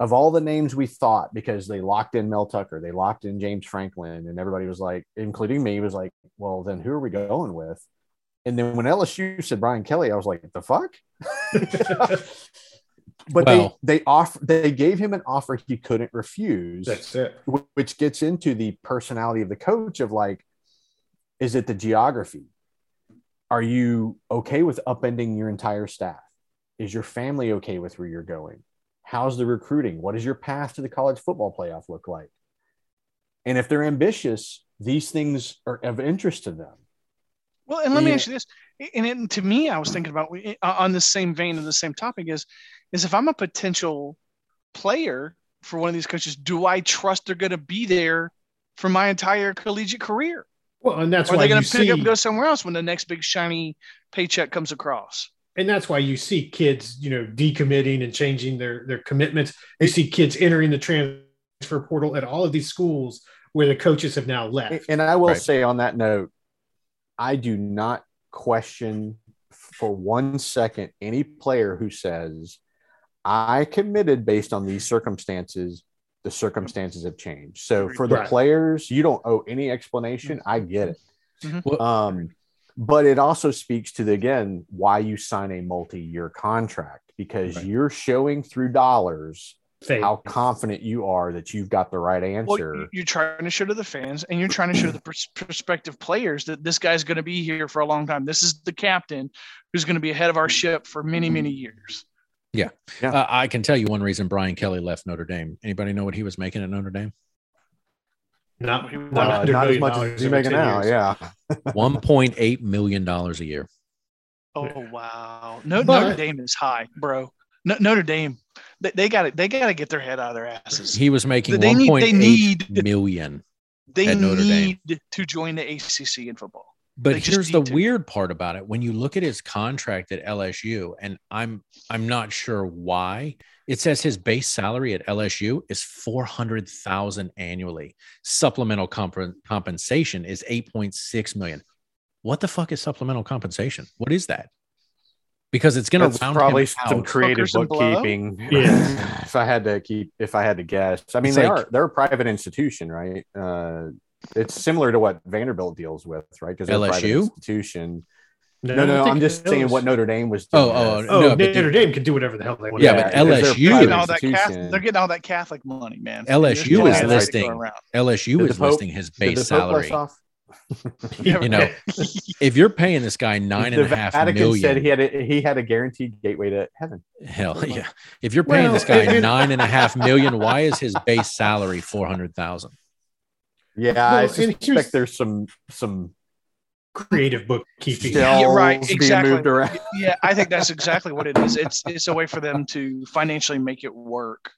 Of all the names we thought, because they locked in Mel Tucker, they locked in James Franklin, and everybody was like, including me, was like, well, then who are we going with? And then when LSU said Brian Kelly, I was like, the fuck? but Well- they they offer they gave him an offer he couldn't refuse That's it. which gets into the personality of the coach of like is it the geography are you okay with upending your entire staff is your family okay with where you're going how's the recruiting what does your path to the college football playoff look like and if they're ambitious these things are of interest to them Well, and let me Yeah. ask you this. And it, to me, I was thinking about uh, on the same vein of the same topic is, is if I'm a potential player for one of these coaches, do I trust they're going to be there for my entire collegiate career? Well, and that's or are why they going to pick see, up and go somewhere else when the next big shiny paycheck comes across? And that's why you see kids, you know, decommitting and changing their their commitments. You see kids entering the transfer portal at all of these schools where the coaches have now left. and i will Right. say on that note i do not question for one second any player who says i committed based on these circumstances the circumstances have changed so for the Right. players you don't owe any explanation i get it Mhm. Well- um but it also speaks to the again why you sign a multi-year contract because Right. you're showing through dollars Faith. how confident you are that you've got the right answer Well, you- you're trying to show to the fans and you're trying to show the pers- prospective players that this guy's going to be here for a long time. This is the captain who's going to be ahead of our ship for many, many years. Yeah. Uh, I can tell you one reason Brian Kelly left Notre Dame. Anybody know what he was making at Notre Dame? Not, Uh, not as much as he's over making 10 now years. yeah One point eight million dollars a year. Oh wow! No, But- Notre Dame is high, bro. No, Notre Dame, they, they got it. They got to get their head out of their asses. He was making They one need- point they need- million. They at Notre Dame. need to join the ACC in football. But They here's the to. weird part about it. When you look at his contract at LSU, and I'm I'm not sure why, it says his base salary at LSU is four hundred thousand annually. Supplemental comp- compensation is eight point six million. What the fuck is supplemental compensation? What is that? Because it's going to round probably him some out. creative Hookers and blow? bookkeeping. Yeah. if I had to keep, if I had to guess, I mean, It's they like- are they're a private institution, right? Uh, it's similar to what Vanderbilt deals with, right? Because they're a private LSU? institution. No, No, I no, think I'm just saying was- what Notre Dame was Oh, doing. oh, with- Oh, No, but Notre Dame can do whatever the hell they want. Yeah, Yeah, but because they're getting, all that Catholic, they're getting all that Catholic money, man. LSU There's is plenty of that to listing- LSU is Pope- listing his base the Pope let salary. You know, if you're paying this guy nine and a half Vatican million, said he had a, he had a guaranteed gateway to heaven. hell yeah. If you're paying Well, this guy and- nine and a half million, why is his base salary four hundred thousand? Yeah, Well, I and suspect there's some some creative bookkeeping. Yeah, right, exactly. moved around. yeah, I think that's exactly what it is. It's it's a way for them to financially make it work.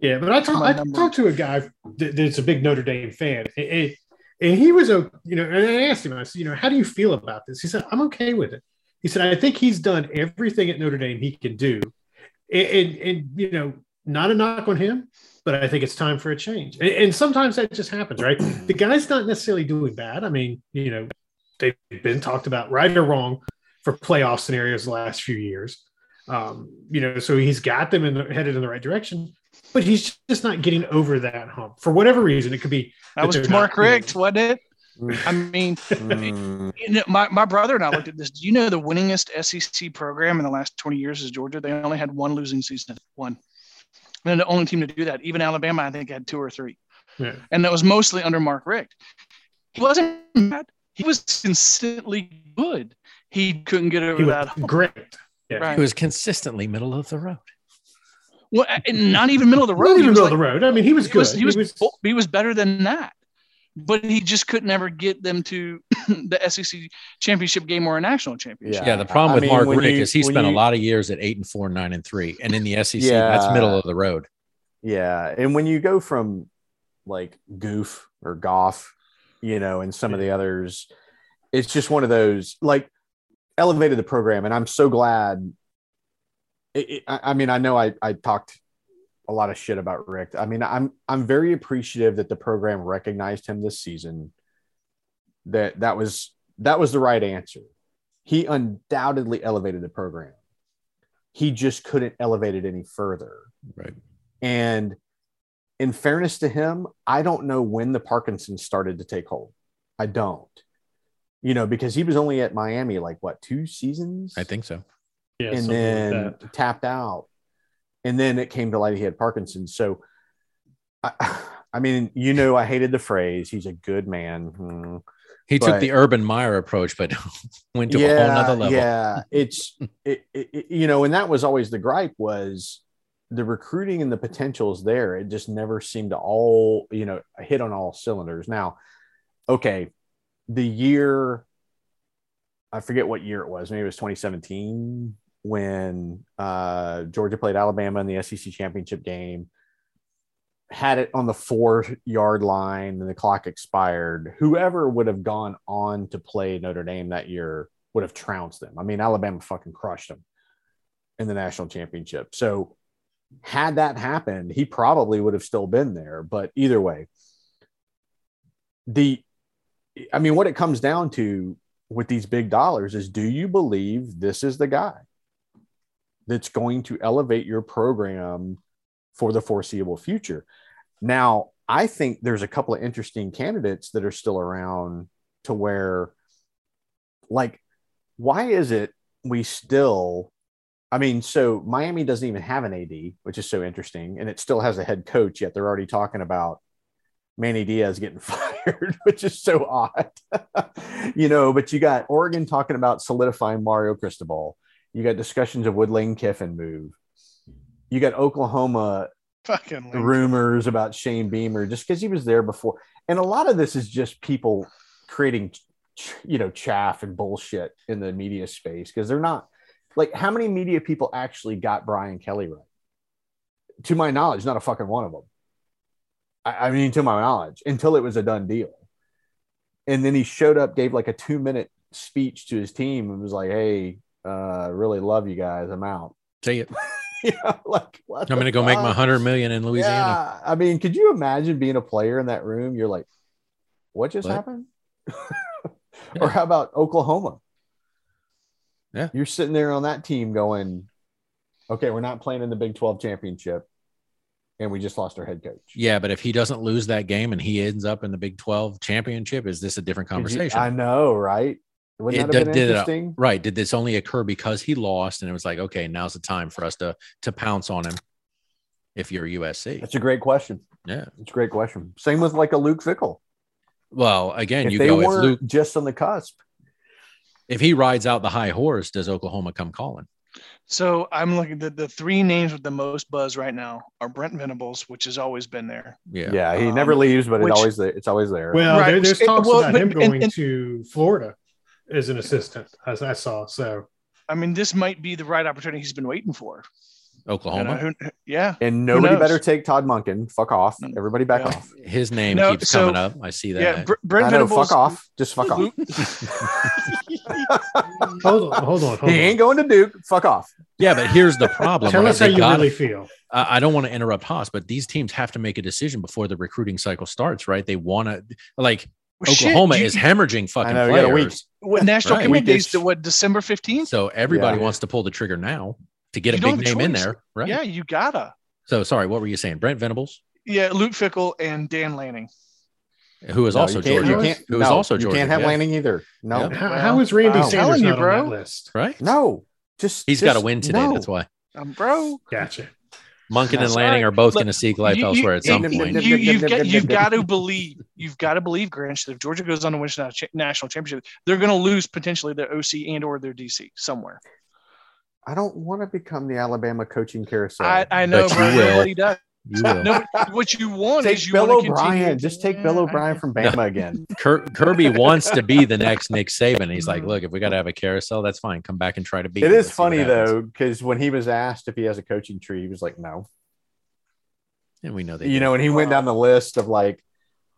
Yeah, but I talked I talked to a guy that, that's a big Notre Dame fan, and, and- and he was a you know, and I asked him, I said, you know, how do you feel about this? He said, I'm okay with it. He said, I think he's done everything at Notre Dame he can do, and, and, and you know, not a knock on him, but I think it's time for a change. And, and sometimes that just happens, right? The guy's not necessarily doing bad. I mean, you know, they've been talked about right or wrong for playoff scenarios the last few years. Um, you know, so he's got them in the, headed in the right direction but he's just not getting over that hump for whatever reason. It could be That But was they're Mark not, you know- Richt, wasn't it? I mean, Mm, you know, my, my brother and I looked at this. Do you know the winningest SEC program in the last 20 years is Georgia? They only had one losing season, one. And the only team to do that. Even Alabama, I think, had two or three. Yeah. and that was mostly under Mark Richt. He wasn't bad. He was consistently good. He couldn't get over He that. was hump. great. Yeah. Right. He was consistently middle of the road. Well, not even middle of the road. Not He even was middle of the road. I mean, he was he good. was, he was, he was he was better than that, but he just could never get them to the SEC championship game or a national championship. Yeah, the problem I with mean, Mark when Richt you- is he when spent a lot of years at eight and four, nine and three, and in the SEC, Yeah. that's middle of the road. Yeah, and when you go from like Goof or Goff, you know, and some of the others, it's just one of those like elevated the program, and I'm so glad. It, it- I I mean, I know I I talked a lot of shit about Richt. I mean, I'm I'm very appreciative that the program recognized him this season. That that was that was the right answer. He undoubtedly elevated the program. He just couldn't elevate it any further. Right. And in fairness to him, I don't know when the Parkinson started to take hold. I don't. You know, because he was only at Miami like what, two seasons? I think so. yeah, and something like then tapped out. And then it came to light he had Parkinson's. So, I, I mean, you know, I hated the phrase, he's a good man. Hmm. He took the Urban Meyer approach, but went to a whole nother level. Yeah, it's it, it, it- you know, and that was always the gripe was the recruiting and the potential is there. It just never seemed to all you know hit on all cylinders. Now, okay, the year I forget what year it was. Maybe it was 2017 when uh, Georgia played Alabama in the SEC championship game. Had it on the four yard line and the clock expired. Whoever would have gone on to play Notre Dame that year would have trounced them. I mean, Alabama fucking crushed them in the national championship. So, had that happened, he probably would have still been there. But either way, the, I mean, what it comes down to with these big dollars is do you believe this is the guy that's going to elevate your program for the foreseeable future? Now, I think there's a couple of interesting candidates that are still around to where, like, why is it we still, I mean, so Miami doesn't even have an AD, which is so interesting, and it still has a head coach, yet they're already talking about Manny Diaz getting fired, which is so odd. you know, but you got Oregon talking about solidifying Mario Cristobal. You got discussions of Wood Lane Kiffin move. You got Oklahoma Fucking lame. rumors about Shane Beamer just because he was there before. And a lot of this is just people creating, you know, chaff and bullshit in the media space because they're not like how many media people actually got Brian Kelly right? To my knowledge, not a fucking one of them. I, I mean, to my knowledge, until it was a done deal. And then he showed up, gave like a two minute speech to his team and was like, hey, uh, really love you guys. I'm out. See it. yeah, like I'm going to go make my hundred million in Louisiana. Yeah, I mean, could you imagine being a player in that room? You're like, what just What? happened? Or how about Oklahoma? Yeah. You're sitting there on that team going, okay, we're not playing in the Big 12 championship and we just lost our head coach. Yeah, but if he doesn't lose that game and he ends up in the Big 12 championship, is this a different conversation? I know, right? Wouldn't It that have did- been did it- interesting? right. Did this only occur because he lost and it was like, okay, now's the time for us to to pounce on him if you're USC? That's a great question. Yeah. It's a great question. Same with like a Luke Fickell. Well, again, If you they go weren't Luke just on the cusp, if he rides out the high horse, does Oklahoma come calling? So I'm looking at the three names with the most buzz right now are Brent Venables, which has always been there. Yeah. yeah, he Um, never leaves, but which- it always it's always there. Well, Right. there, there's It- well, about but- him and- going and- to Florida as an assistant, as I saw. So I mean, this might be the right opportunity he's been waiting for. You know, Oklahoma. who- yeah. and nobody better take Todd Monken. Fuck off. Mm. Everybody back Yeah. off. His name No, keeps so- coming up. I see that. Yeah. Br- Brent I know, Venables. fuck off. Just fuck off. Hold on, hold on, hold he ain't going to Duke. Fuck off. Yeah, but here's the problem. Tell right? us how They you gotta- really feel. I I don't want to interrupt Haas, but these teams have to make a decision before the recruiting cycle starts, right? They want to like Well, shit, Oklahoma you- is hemorrhaging fucking know, you got a players. What national Right. commit Weekish. days to what December 15th? So everybody Yeah. wants to pull the trigger now to get You a big have a name in there, right? Yeah, you gotta. So sorry, what were you saying? Brent Venables, Yeah, Luke Fickell and Dan Lanning. who is No, also you Georgia, You can't, who is no, also you Georgia. can't have yeah. Lanning either. No, Yeah. How, how is Randy I'm Sanders telling you, not bro. on that list? right? no. Just He's just, got to win today. no. That's why. Um, bro, Gotcha. Monken and Sorry. Lanning are both going to seek life You- you- elsewhere at some you- point. You, you've got you've got to believe you've got to believe Grinch that if Georgia goes on to win a national championship, they're going to lose potentially their OC and or their DC somewhere. I don't want to become the Alabama coaching carousel. I, I know, But you will. nobody does. You will. No, what you want take is you Bill want to O'Brien. continue. Just take Bill Yeah, O'Brien from Bama again. Kirby wants to be the next Nick Saban. He's like, mm-hmm. look, if we got to have a carousel, that's fine. Come back and try to beat. It me. is Let's see what funny though, because when he was asked if he has a coaching tree, he was like, "No." and we know that. you do. know, and he went down the list of like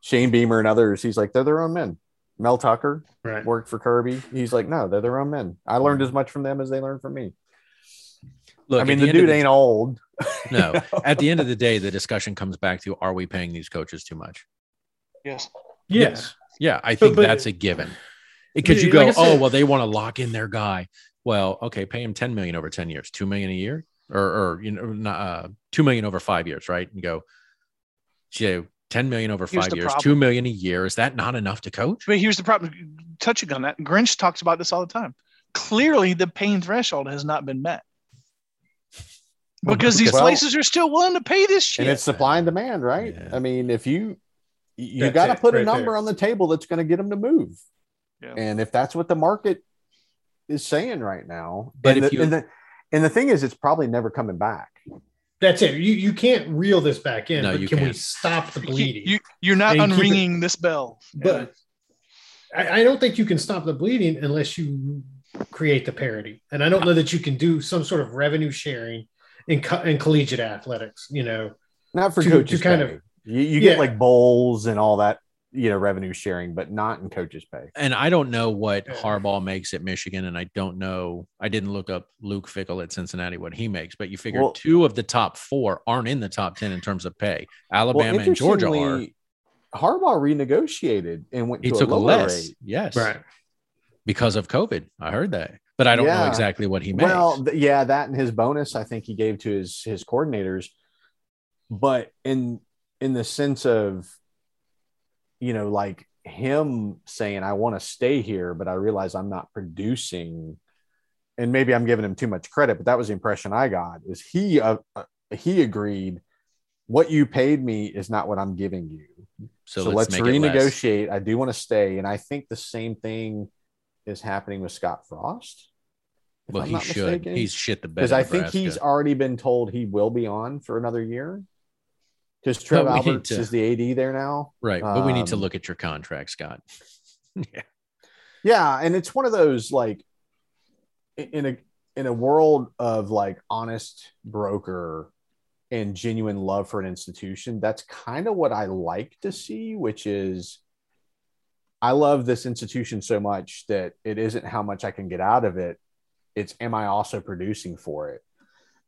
Shane Beamer and others. He's like, "They're their own men." Mel Tucker Right. worked for Kirby. He's like, "No, they're their own men. I learned mm-hmm. as much from them as they learned from me." Look. I mean, at the, end of dude ain't old. No, at the end of the day, the discussion comes back to: Are we paying these coaches too much? Yes. Yes. Yeah, I think but- that's a given. Because you go, I said- oh well, they want to lock in their guy. Well, okay, pay him ten million over ten years, two million a year, or or you know, not, uh, two million over five years, right? And go, Joe, ten million over five years, problem. two million a year. Is that not enough to coach? But here's the problem. Touching on that, Grinch talks about this all the time. Clearly, the pain threshold has not been met because these Well- places are still willing to pay this shit. and it's supply and demand, right? Yeah. I mean, if you you That's got to it, put a number there. on the table that's going to get them to move, Yeah. and if that's what the market is saying right now, But and if the, you- and the and the thing is, it's probably never coming back. That's it. You you can't reel this back in, No, but you can we can't. stop the bleeding? You, you're not And unringing this bell. but I, I don't think you can stop the bleeding unless you create the parity. And I don't know that you can do some sort of revenue sharing in co- in collegiate athletics. You know, Not for To- coaches to kind pay. of- you, you Yeah. get like bowls and all that, you know, revenue sharing, but not in coaches pay. And I don't know what Yeah. Harbaugh makes at Michigan, and I don't know. I didn't look up Luke Fickell at Cincinnati what he makes, but you figure Well- two of the top four aren't in the top ten in terms of pay. Alabama and Georgia are. Harbaugh renegotiated and went He to took a a less, rate. yes, right? because of COVID. I heard that, but I don't know exactly what he makes. Well, th- yeah, that and his bonus, I think he gave to his his coordinators, but in in the sense of, you know, like him saying, "I want to stay here, but I realize I'm not producing," and maybe I'm giving him too much credit, but that was the impression I got. Is he uh, uh, he agreed, "What you paid me is not what I'm giving you." so, So, let's, let's, make it less. renegotiate. I do want to stay, and I think the same thing is happening with Scott Frost. If Well, I'm he not should. mistaken. He's shit the bed. because I think he's already been told he will be on for another year. Because Trev But Alberts to- is the AD there now. right, but we need to um, look at your contract, Scott. yeah, Yeah, and it's one of those like in a in a world of like honest broker and genuine love for an institution, that's kind of what I like to see, which is I love this institution so much that it isn't how much I can get out of it. It's am I also producing for it?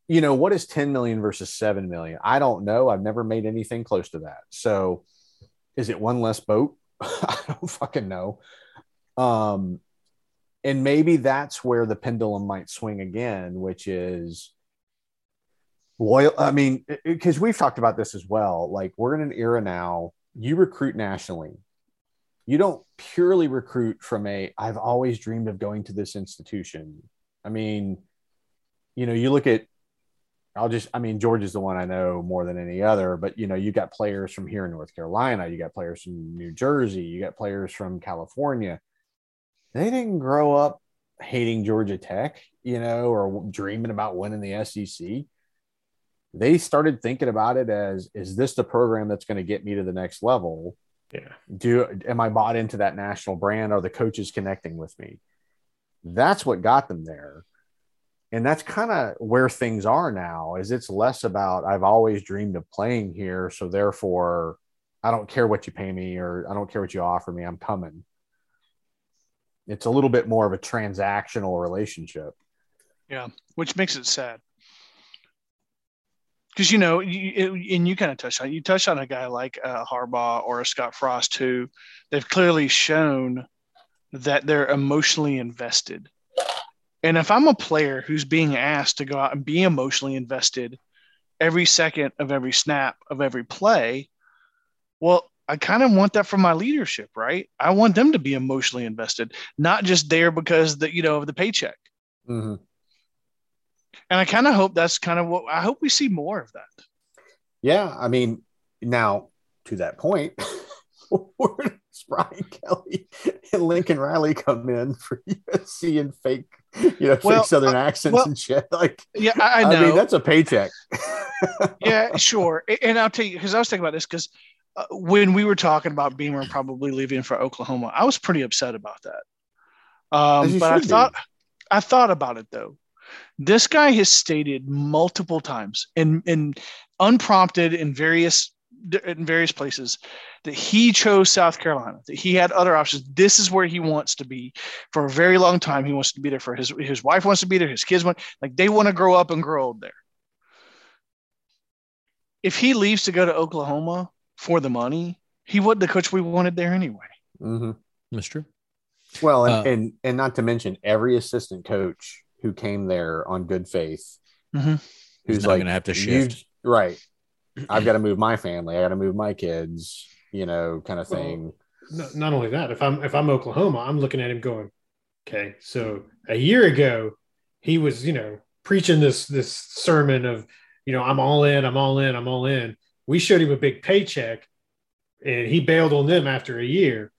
You know, what is 10 million versus 7 million? I don't know. I've never made anything close to that. So is it one less boat? I don't fucking know. Um, and maybe that's where the pendulum might swing again, which is loyal. I mean, because we've talked about this as well. Like, we're in an era now, you recruit nationally. You don't purely recruit from a, I've always dreamed of going to this institution. I mean, you know, you look at, I'll just, I mean, George is the one I know more than any other, but you know, you got players from here in North Carolina, you got players from New Jersey, you got players from California they didn't grow up hating Georgia Tech, you know, or dreaming about winning the SEC. They started thinking about it as is this the program that's going to get me to the next level? Yeah. Do am I bought into that national brand? Are the coaches connecting with me? That's what got them there. And that's kind of where things are now is it's less about I've always dreamed of playing here, so therefore I don't care what you pay me or I don't care what you offer me, I'm coming it's a little bit more of a transactional relationship. Yeah, which makes it sad. Because you know, you, it- and you kind of touched on you touched on a guy like uh, Harbaugh or a Scott Frost who they've clearly shown that they're emotionally invested. And if I'm a player who's being asked to go out and be emotionally invested every second of every snap of every play, well, I kind of want that from my leadership, right? I want them to be emotionally invested, not just there because the you know of the paycheck. Mm-hmm. And I kind of hope that's kind of what I hope we see more of that. Yeah, I mean, now to that point, where does Brian Kelly and Lincoln Riley come in for USC and fake, you know, Well, fake Southern uh, accents well, and shit? Like, Yeah, I, I I, mean, that's a paycheck. yeah, sure. And I'll tell you because I was thinking about this because uh, when we were talking about Beamer probably leaving for Oklahoma, I was pretty upset about that. Um, but I should be. thought I thought about it though. This guy has stated multiple times and and unprompted in various in various places that he chose South Carolina, that he had other options. This is where he wants to be for a very long time. He wants to be there for his his wife wants to be there, his kids want like they want to grow up and grow old there. If he leaves to go to Oklahoma for the money, he wasn't the coach we wanted there anyway. hmm That's true. Well, and, Uh, and and not to mention every assistant coach who came there on good faith, Mhm. who's like gonna have to "You- shift." right? I've got to move my family. I got to move my kids. You know, kind of Well, thing. No, not only that, if I'm if I'm Oklahoma, I'm looking at him going, okay, so a year ago he was, you know, preaching this this sermon of, you know, I'm all in, I'm all in, I'm all in. We showed him a big paycheck, and he bailed on them after a year.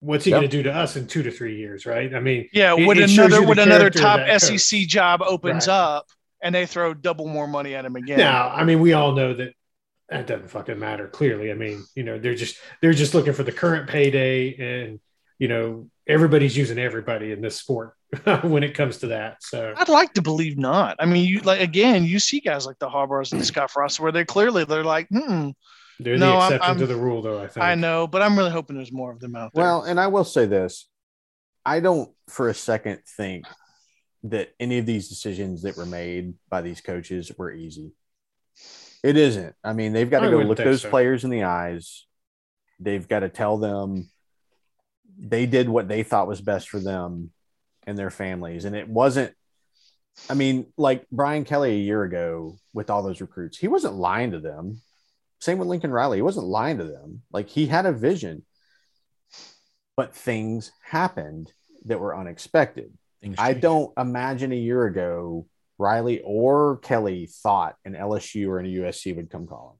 What's he Yep. going to do to us in two to three years, right? I mean, Yeah, It- when another you when another top that SEC job opens Right. up and they throw double more money at him again. now, I mean, we all know that that doesn't fucking matter. Clearly, I mean, you know, they're just they're just looking for the current payday, and you know, everybody's using everybody in this sport when it comes to that. So I'd like to believe not. I mean, you like again, you see guys like the Harbaughs and the Scott Frost where they're clearly they're like, hmm, they're No, the exception I'm- to the rule, though. I think. I know, but I'm really hoping there's more of them out there. Well, and I will say this: I don't for a second think that any of these decisions that were made by these coaches were easy. It isn't. I mean, they've got to I go look those so. players in the eyes. They've got to tell them they did what they thought was best for them and their families. And it wasn't, I mean, like Brian Kelly a year ago with all those recruits, he wasn't lying to them. Same with Lincoln Riley. He wasn't lying to them. Like he had a vision, but things happened that were unexpected. Things I change. don't imagine a year ago Riley or Kelly thought an LSU or an USC would come calling.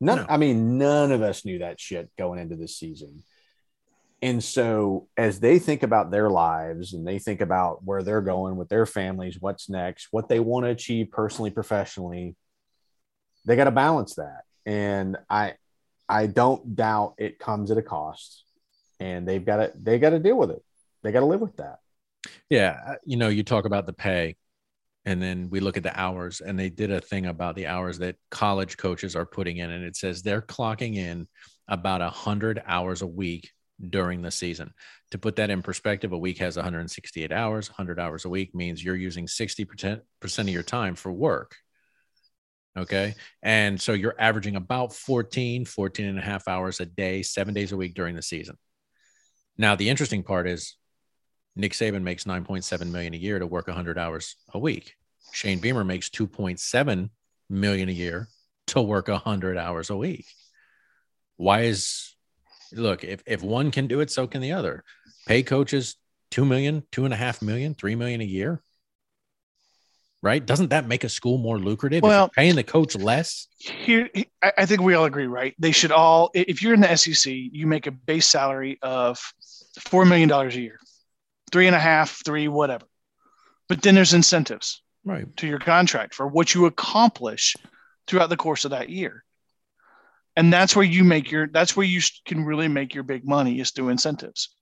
None. No. I mean, none of us knew that shit going into this season. And so, as they think about their lives and they think about where they're going with their families, what's next, what they want to achieve personally, professionally, they got to balance that. And I, I don't doubt it comes at a cost, and they've got to they got to deal with it. They got to live with that. Yeah, you know, you talk about the pay, and then we look at the hours, and they did a thing about the hours that college coaches are putting in, and it says they're clocking in about a hundred hours a week during the season. To put that in perspective, a week has 168 hours. 100 hours a week means you're using 60 percent of your time for work. Okay. And so you're averaging about 14, 14 and a half hours a day, seven days a week during the season. Now, the interesting part is Nick Saban makes 9.7 million a year to work 100 hours a week. Shane Beamer makes 2.7 million a year to work 100 hours a week. Why is look, if if one can do it, so can the other. Pay coaches 2 million, two and a half million, three million a year. Right? Doesn't that make a school more lucrative? Well- paying the coach less. here I, I think we all agree right they should all if you're in the sec you make a base salary of four million dollars a year three and a half three whatever but then there's incentives Right. to your contract for what you accomplish throughout the course of that year and that's where you make your that's where you can really make your big money is through incentives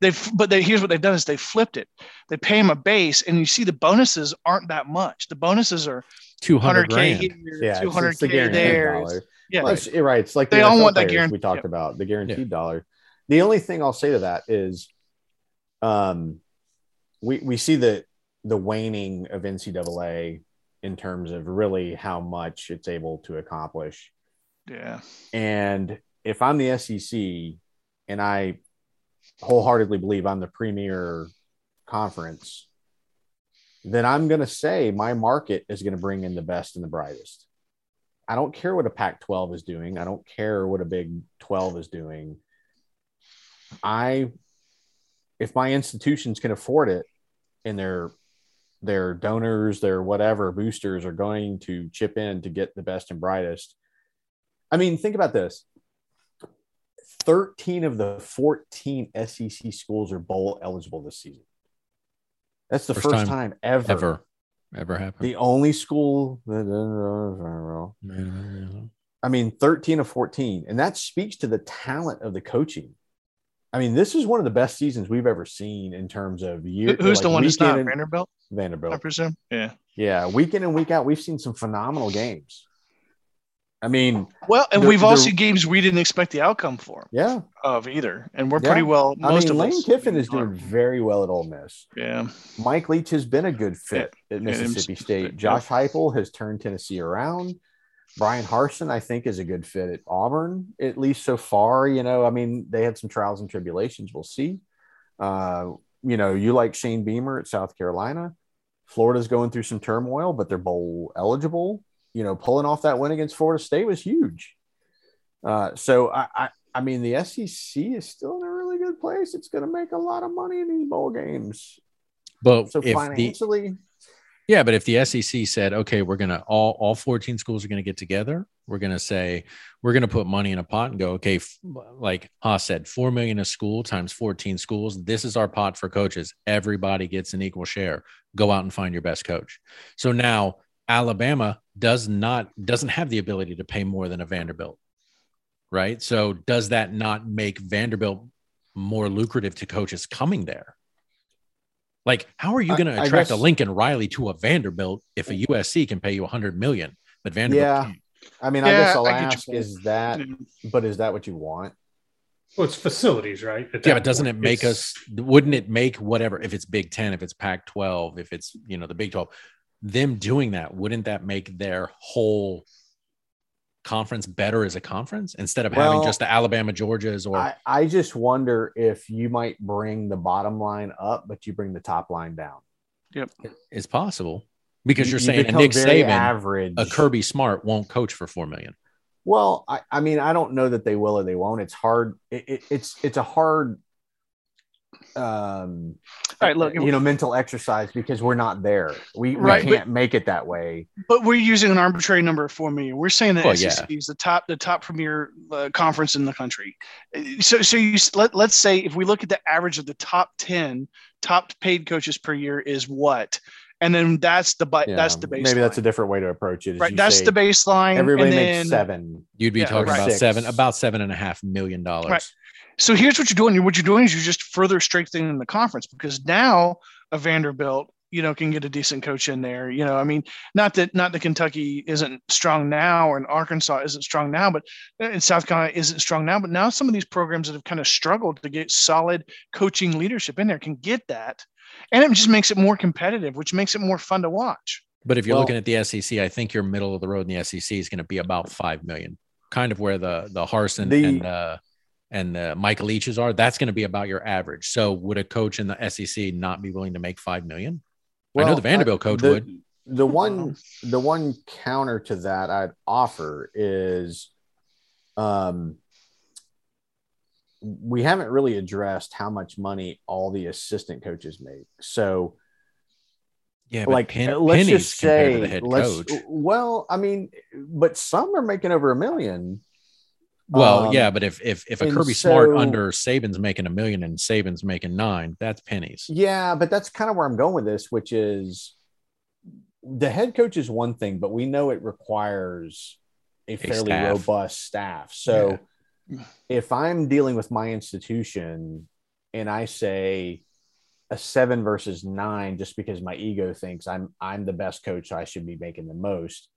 they've but they, here's what they've done is they flipped it they pay them a base and you see the bonuses aren't that much the bonuses are 200 100k here Yeah, it's, 200k the there dollar. yeah Well, it's, right. It's like the They all NFL want that players guaran- we talked yeah. about, the guaranteed dollar. The only thing I'll say to that is, um, we we see the the waning of NCAA in terms of really how much it's able to accomplish. yeah And if I'm the SEC, and I wholeheartedly believe I'm the premier conference, then I'm going to say my market is going to bring in the best and the brightest. I don't care what a Pac 12 is doing. I don't care what a Big 12 is doing. I, if my institutions can afford it and they're their donors, their whatever boosters are going to chip in to get the best and brightest. I mean, think about this 13 of the 14 SEC schools are bowl eligible this season. That's the First first, time time, ever. Ever, ever happened? The only school that I mean, 13 of 14. And that speaks to the talent of the coaching. I mean, this is one of the best seasons we've ever seen in terms of year. Who's like the one that's not and- Vanderbilt? I presume. Yeah. Yeah, week in and week out, we've seen some phenomenal games. I mean, Well, and The- we've all the- seen games we didn't expect the outcome for yeah. of either, and we're Yeah. pretty well. I Most mean, of Lane us. Kiffin is doing very well at Ole Miss. Yeah. Mike Leach has been a good fit at Mississippi State. State, Josh Heupel has turned Tennessee around. Brian Harsin, I think, is a good fit at Auburn, at least so far. You know, I mean, they had some trials and tribulations. We'll see. Uh, you know, you like Shane Beamer at South Carolina. Florida's going through some turmoil, but they're bowl eligible. You know, pulling off that win against Florida State was huge. Uh, so I, I, I mean, the SEC is still in a really good place. It's going to make a lot of money in these bowl games. But So if the financially, yeah, but if the SEC said, okay, we're gonna all all 14 schools are gonna get together, we're gonna say we're gonna put money in a pot and go, okay, f- like Haas said, four million a school times 14 schools. This is our pot for coaches. Everybody gets an equal share. Go out and find your best coach. So now Alabama does not doesn't have the ability to pay more than a Vanderbilt, right? So does that not make Vanderbilt more lucrative to coaches coming there? Like, how are you going to I attract a Lincoln Riley to a Vanderbilt if a USC can pay you 100 million, but Vanderbilt Yeah. can't? I mean, I Yeah, guess I'll I ask: point. Is that? Mm-hmm. But is that what you want? Well, it's facilities, right? Yeah, but doesn't it make it's- us? Wouldn't it make whatever if it's Big Ten, if it's Pac-12, if it's you know the Big 12, them doing that wouldn't that make their whole conference better as a conference instead of having just the Alabama Georgias or I, I just wonder if you might bring the bottom line up, but you bring the top line down Yep. it's possible because You- you're you saying a Nick Saban, average. a Kirby Smart won't coach for four million. Well, I, I mean, I don't know that they will or they won't. It's hard. It, it, it's it's a hard, um, All right, look, you know, mental exercise because we're not there. We, we Right, but- can't make it that way. But we're using an arbitrary number of four million. We're saying the Well, SEC yeah. is the top, the top premier uh, conference in the country. So, so you let let's say if we look at the average of the top ten top paid coaches per year is what, and then that's the bu- Yeah, that's the baseline. Maybe that's a different way to approach it. right. That's say the baseline. Everybody and makes then, seven. You'd be Yeah, talking right. about Six. seven, about seven and a half million dollars. Right. So here's what you're doing. What you're doing is you're just further strengthening the conference because now a Vanderbilt, you know, can get a decent coach in there. You know, I mean, not that not that Kentucky isn't strong now or in Arkansas isn't strong now, but uh, in South Carolina isn't strong now. But now some of these programs that have kind of struggled to get solid coaching leadership in there can get that, and it just makes it more competitive, which makes it more fun to watch. But if you're Well- looking at the SEC, I think your middle of the road in the SEC is going to be about five million, kind of where the the Harsin The- and uh, and uh, Michael Leaches are. That's going to be about your average. So would a coach in the SEC not be willing to make five million? I know the Vanderbilt coach the, would. The one, the one counter to that I'd offer is, um, we haven't really addressed how much money all the assistant coaches make. So, Yeah, like, pen, let's just say, to the head let's, coach. well, I mean, but some are making over a million. Well, um, yeah, but if if if a and Kirby Smart under Saban's making a million and Saban's making nine, that's pennies. Yeah, but that's kind of where I'm going with this, which is the head coach is one thing, but we know it requires a fairly staff. robust staff. So if I'm dealing with my institution and I say a seven versus nine just because my ego thinks I'm I'm the best coach, so I should be making the most.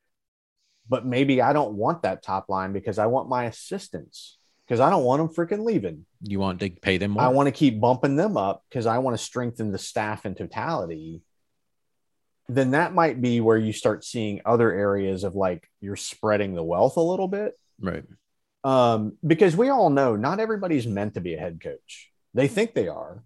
But maybe I don't want that top line because I want my assistants because I don't want them freaking leaving. You want to pay them more? I want to keep bumping them up because I want to strengthen the staff in totality. Then that might be where you start seeing other areas of like you're spreading the wealth a little bit. right. Um, because we all know not everybody's meant to be a head coach. They think they are.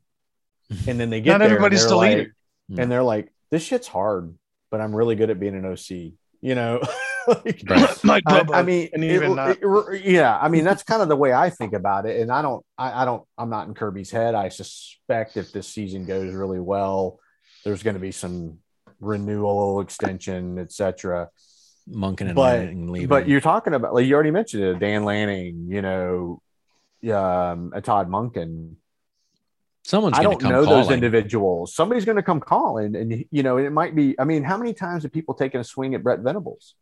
And then they get Not there and everybody's they're the like- leader. And they're like, this shit's hard, but I'm really good at being an OC. You know, Like, Right. Mike I, I mean, and it- it- yeah, I mean that's kind of the way I think about it, and I don't, I, I don't, I'm not in Kirby's head. I suspect if this season goes really well, there's going to be some renewal, extension, etc. Monken and But- Lanning leaving. But you're talking about like you already mentioned it, Dan Lanning, you know, um, a Todd Monken. someone's I going don't to come know calling. those individuals. Somebody's going to come calling, and you know, it might be. I mean, how many times have people taken a swing at Brent Venables,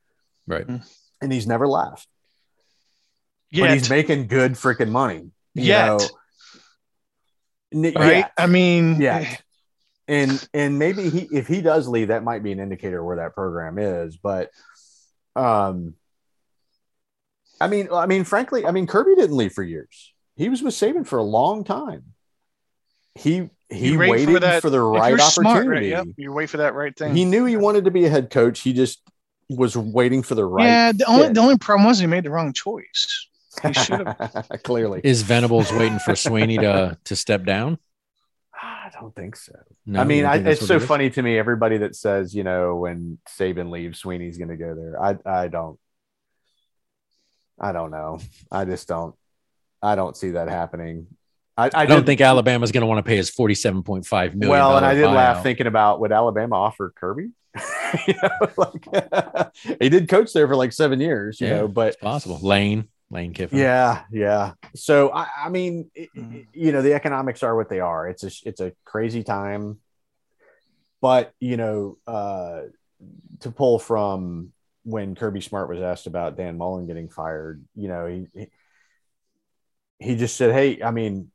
Right. and he's never left, but he's making good freaking money. you Yet. know. N- right? yeah, I mean, yeah. and and maybe he if he does leave, that might be an indicator where that program is. But, um, I mean, I mean, frankly, I mean, Kirby didn't leave for years. He was with Saban for a long time. He he You wait for waited for, the right you're smart, right? opportunity. Yep, you wait for that right thing. He knew he wanted to be a head coach. He just was waiting for the right. yeah, the only fit. the only problem was he made the wrong choice. He should have. Clearly, Is Venables waiting for Swinney to to step down? I don't think so. No, I mean, I, it's so it is? funny to me. Everybody that says, you know, when Saban leaves, Swinney's going to go there. I, I don't. I don't know. I just don't. I don't see that happening. I, I, I don't did- think Alabama's going to want to pay his forty-seven point five million. Well, and I did buyout. laugh thinking about would Alabama offer Kirby? you know, like he did coach there for like seven years. You Yeah. know, but It's possible. Lane, Lane Kiffin. Yeah, yeah. So I, I mean, it- it- you know, the economics are what they are. It's a it's a crazy time, but you know, uh, to pull from when Kirby Smart was asked about Dan Mullen getting fired, you know, he he, he just said, "Hey, I mean,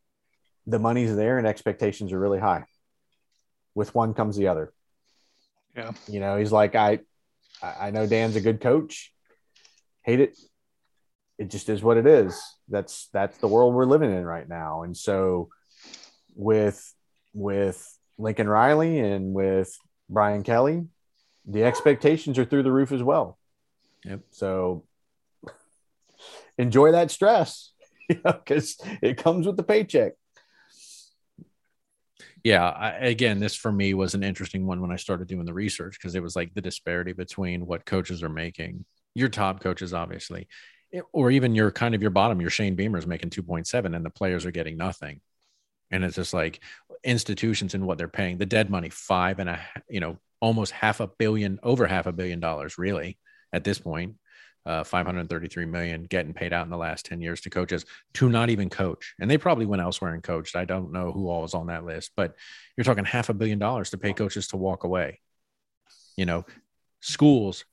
the money's there and expectations are really high. With one comes the other." Yeah. You know, he's like, I, I know Dan's a good coach. Hate it it just is what it is. That's that's the world we're living in right now. And so with with Lincoln Riley and with Brian Kelly, the expectations are through the roof as well. Yep. So enjoy that stress, you know, because it comes with the paycheck. Yeah I, again this for me was an interesting one when i started doing the research because it was like the disparity between what coaches are making your top coaches obviously eh, or even your kind of your bottom your shane beamer is making 2.7 and the players are getting nothing. And it's just like institutions and what they're paying the dead money five and a, you know almost half a billion over half a billion dollars really at this point uh, 533 million getting paid out in the last 10 years to coaches to not even coach. And they probably went elsewhere and coached. I don't know who all was on that list, but you're talking half a billion dollars to pay coaches to walk away. You know, schools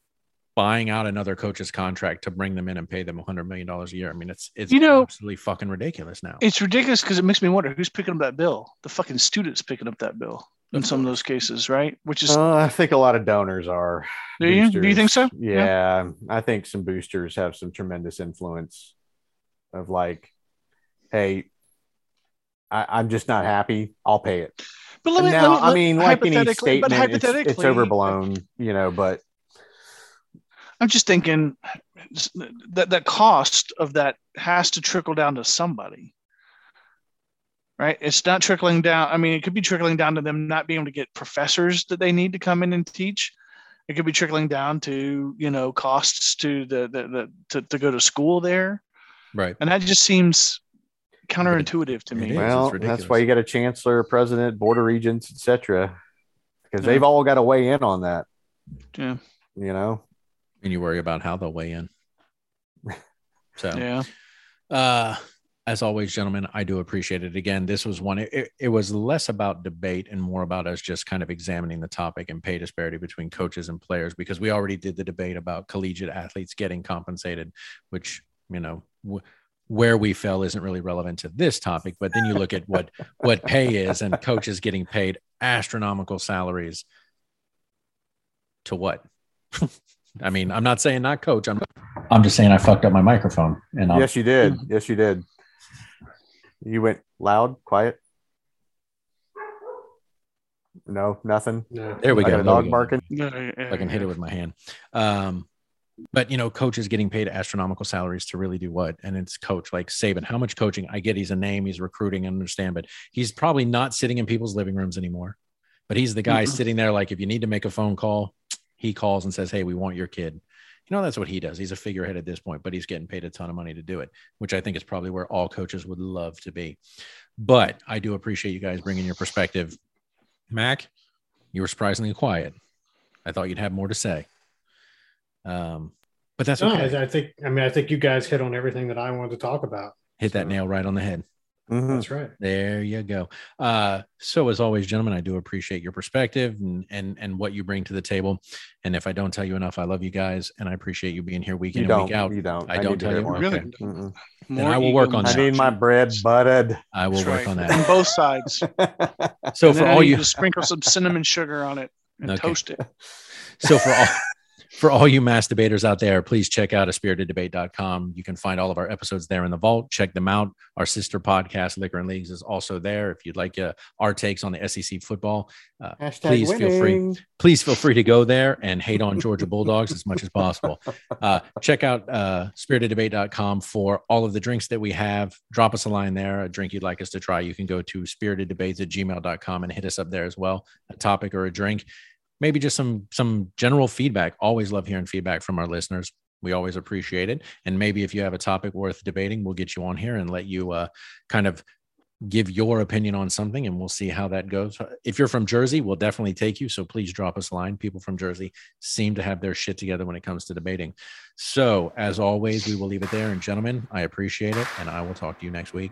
buying out another coach's contract to bring them in and pay them $100 million a year. I mean, it's, it's You know- absolutely fucking ridiculous now. It's ridiculous because it makes me wonder who's picking up that bill. The fucking students picking up that bill in some of those cases, right? Which is, Uh, I think a lot of donors are. do you do you think so? Yeah, I think some boosters have some tremendous influence of like, hey, I, I'm just not happy. I'll pay it. But let me, now, let me- I mean, like any hypothetically- but statement, it's, it's overblown, you know. But I'm just thinking that the cost of that has to trickle down to somebody. Right? It's not trickling down. I mean, it could be trickling down to them not being able to get professors that they need to come in and teach. It could be trickling down to, you know, costs to the the, the to, to go to school there. right. And that just seems counterintuitive to me. is. well, that's why you got a chancellor, president, board of regents, etc. Because Yeah. they've all got to weigh in on that. Yeah. You know, And you worry about how they'll weigh in. So, Yeah. Uh, as always, gentlemen, I do appreciate it. Again, this was one, it, it was less about debate and more about us just kind of examining the topic and pay disparity between coaches and players because we already did the debate about collegiate athletes getting compensated, which, you know, w- where we fell isn't really relevant to this topic. But then you look at what what pay is and coaches getting paid astronomical salaries to what? I mean, I'm not saying not coach. I'm I'm just saying I fucked up my microphone and I'll yes, you did. Yes, you did. You went loud, quiet. No, nothing. No. There we I go. got a There we dog go. barking. I can hit it with my hand. Um, but you know, coaches getting paid astronomical salaries to really do what? And it's coach like Saban. How much coaching? I get he's a name, he's recruiting, I understand, but he's probably not sitting in people's living rooms anymore. But he's the guy Mhm. sitting there, like if you need to make a phone call, he calls and says, Hey, we want your kid. You know, that's what he does. He's a figurehead at this point, but he's getting paid a ton of money to do it, which I think is probably where all coaches would love to be. But I do appreciate you guys bringing your perspective. Mac, you were surprisingly quiet. I thought you'd have more to say. Um, but that's No, okay. I, I think. I mean, I think you guys hit on everything that I wanted to talk about. Hit that nail right on the head. Mhm. That's right. There you go. Uh, so as always, gentlemen, I do appreciate your perspective and and and what you bring to the table. And if I don't tell you enough, I love you guys, and I appreciate you being here week in You and week out. You don't. I don't tell you. more. Really? Okay. More I will work on I need my bread buttered. I will That's work right. on that. On both sides. So And for then I all need you, to sprinkle some cinnamon sugar on it and Okay. toast it. so for all for all you mass-debaters out there, please check out a spiriteddebate.com. You can find all of our episodes there in the vault. Check them out. Our sister podcast, Liquor and Leagues, is also there. If you'd like uh, our takes on the SEC football, uh, please feel free. please feel free to go there and hate on Georgia Bulldogs as much as possible. Uh, check out uh, spiriteddebate.com for all of the drinks that we have. Drop us a line there, a drink you'd like us to try. You can go to spiriteddebates at gmail.com and hit us up there as well, a topic or a drink. Maybe just some some general feedback. Always love hearing feedback from our listeners. We always appreciate it. And maybe if you have a topic worth debating, we'll get you on here and let you uh, kind of give your opinion on something and we'll see how that goes. If you're from Jersey, we'll definitely take you. So please drop us a line. People from Jersey seem to have their shit together when it comes to debating. So as always, we will leave it there. And gentlemen, I appreciate it. And I will talk to you next week.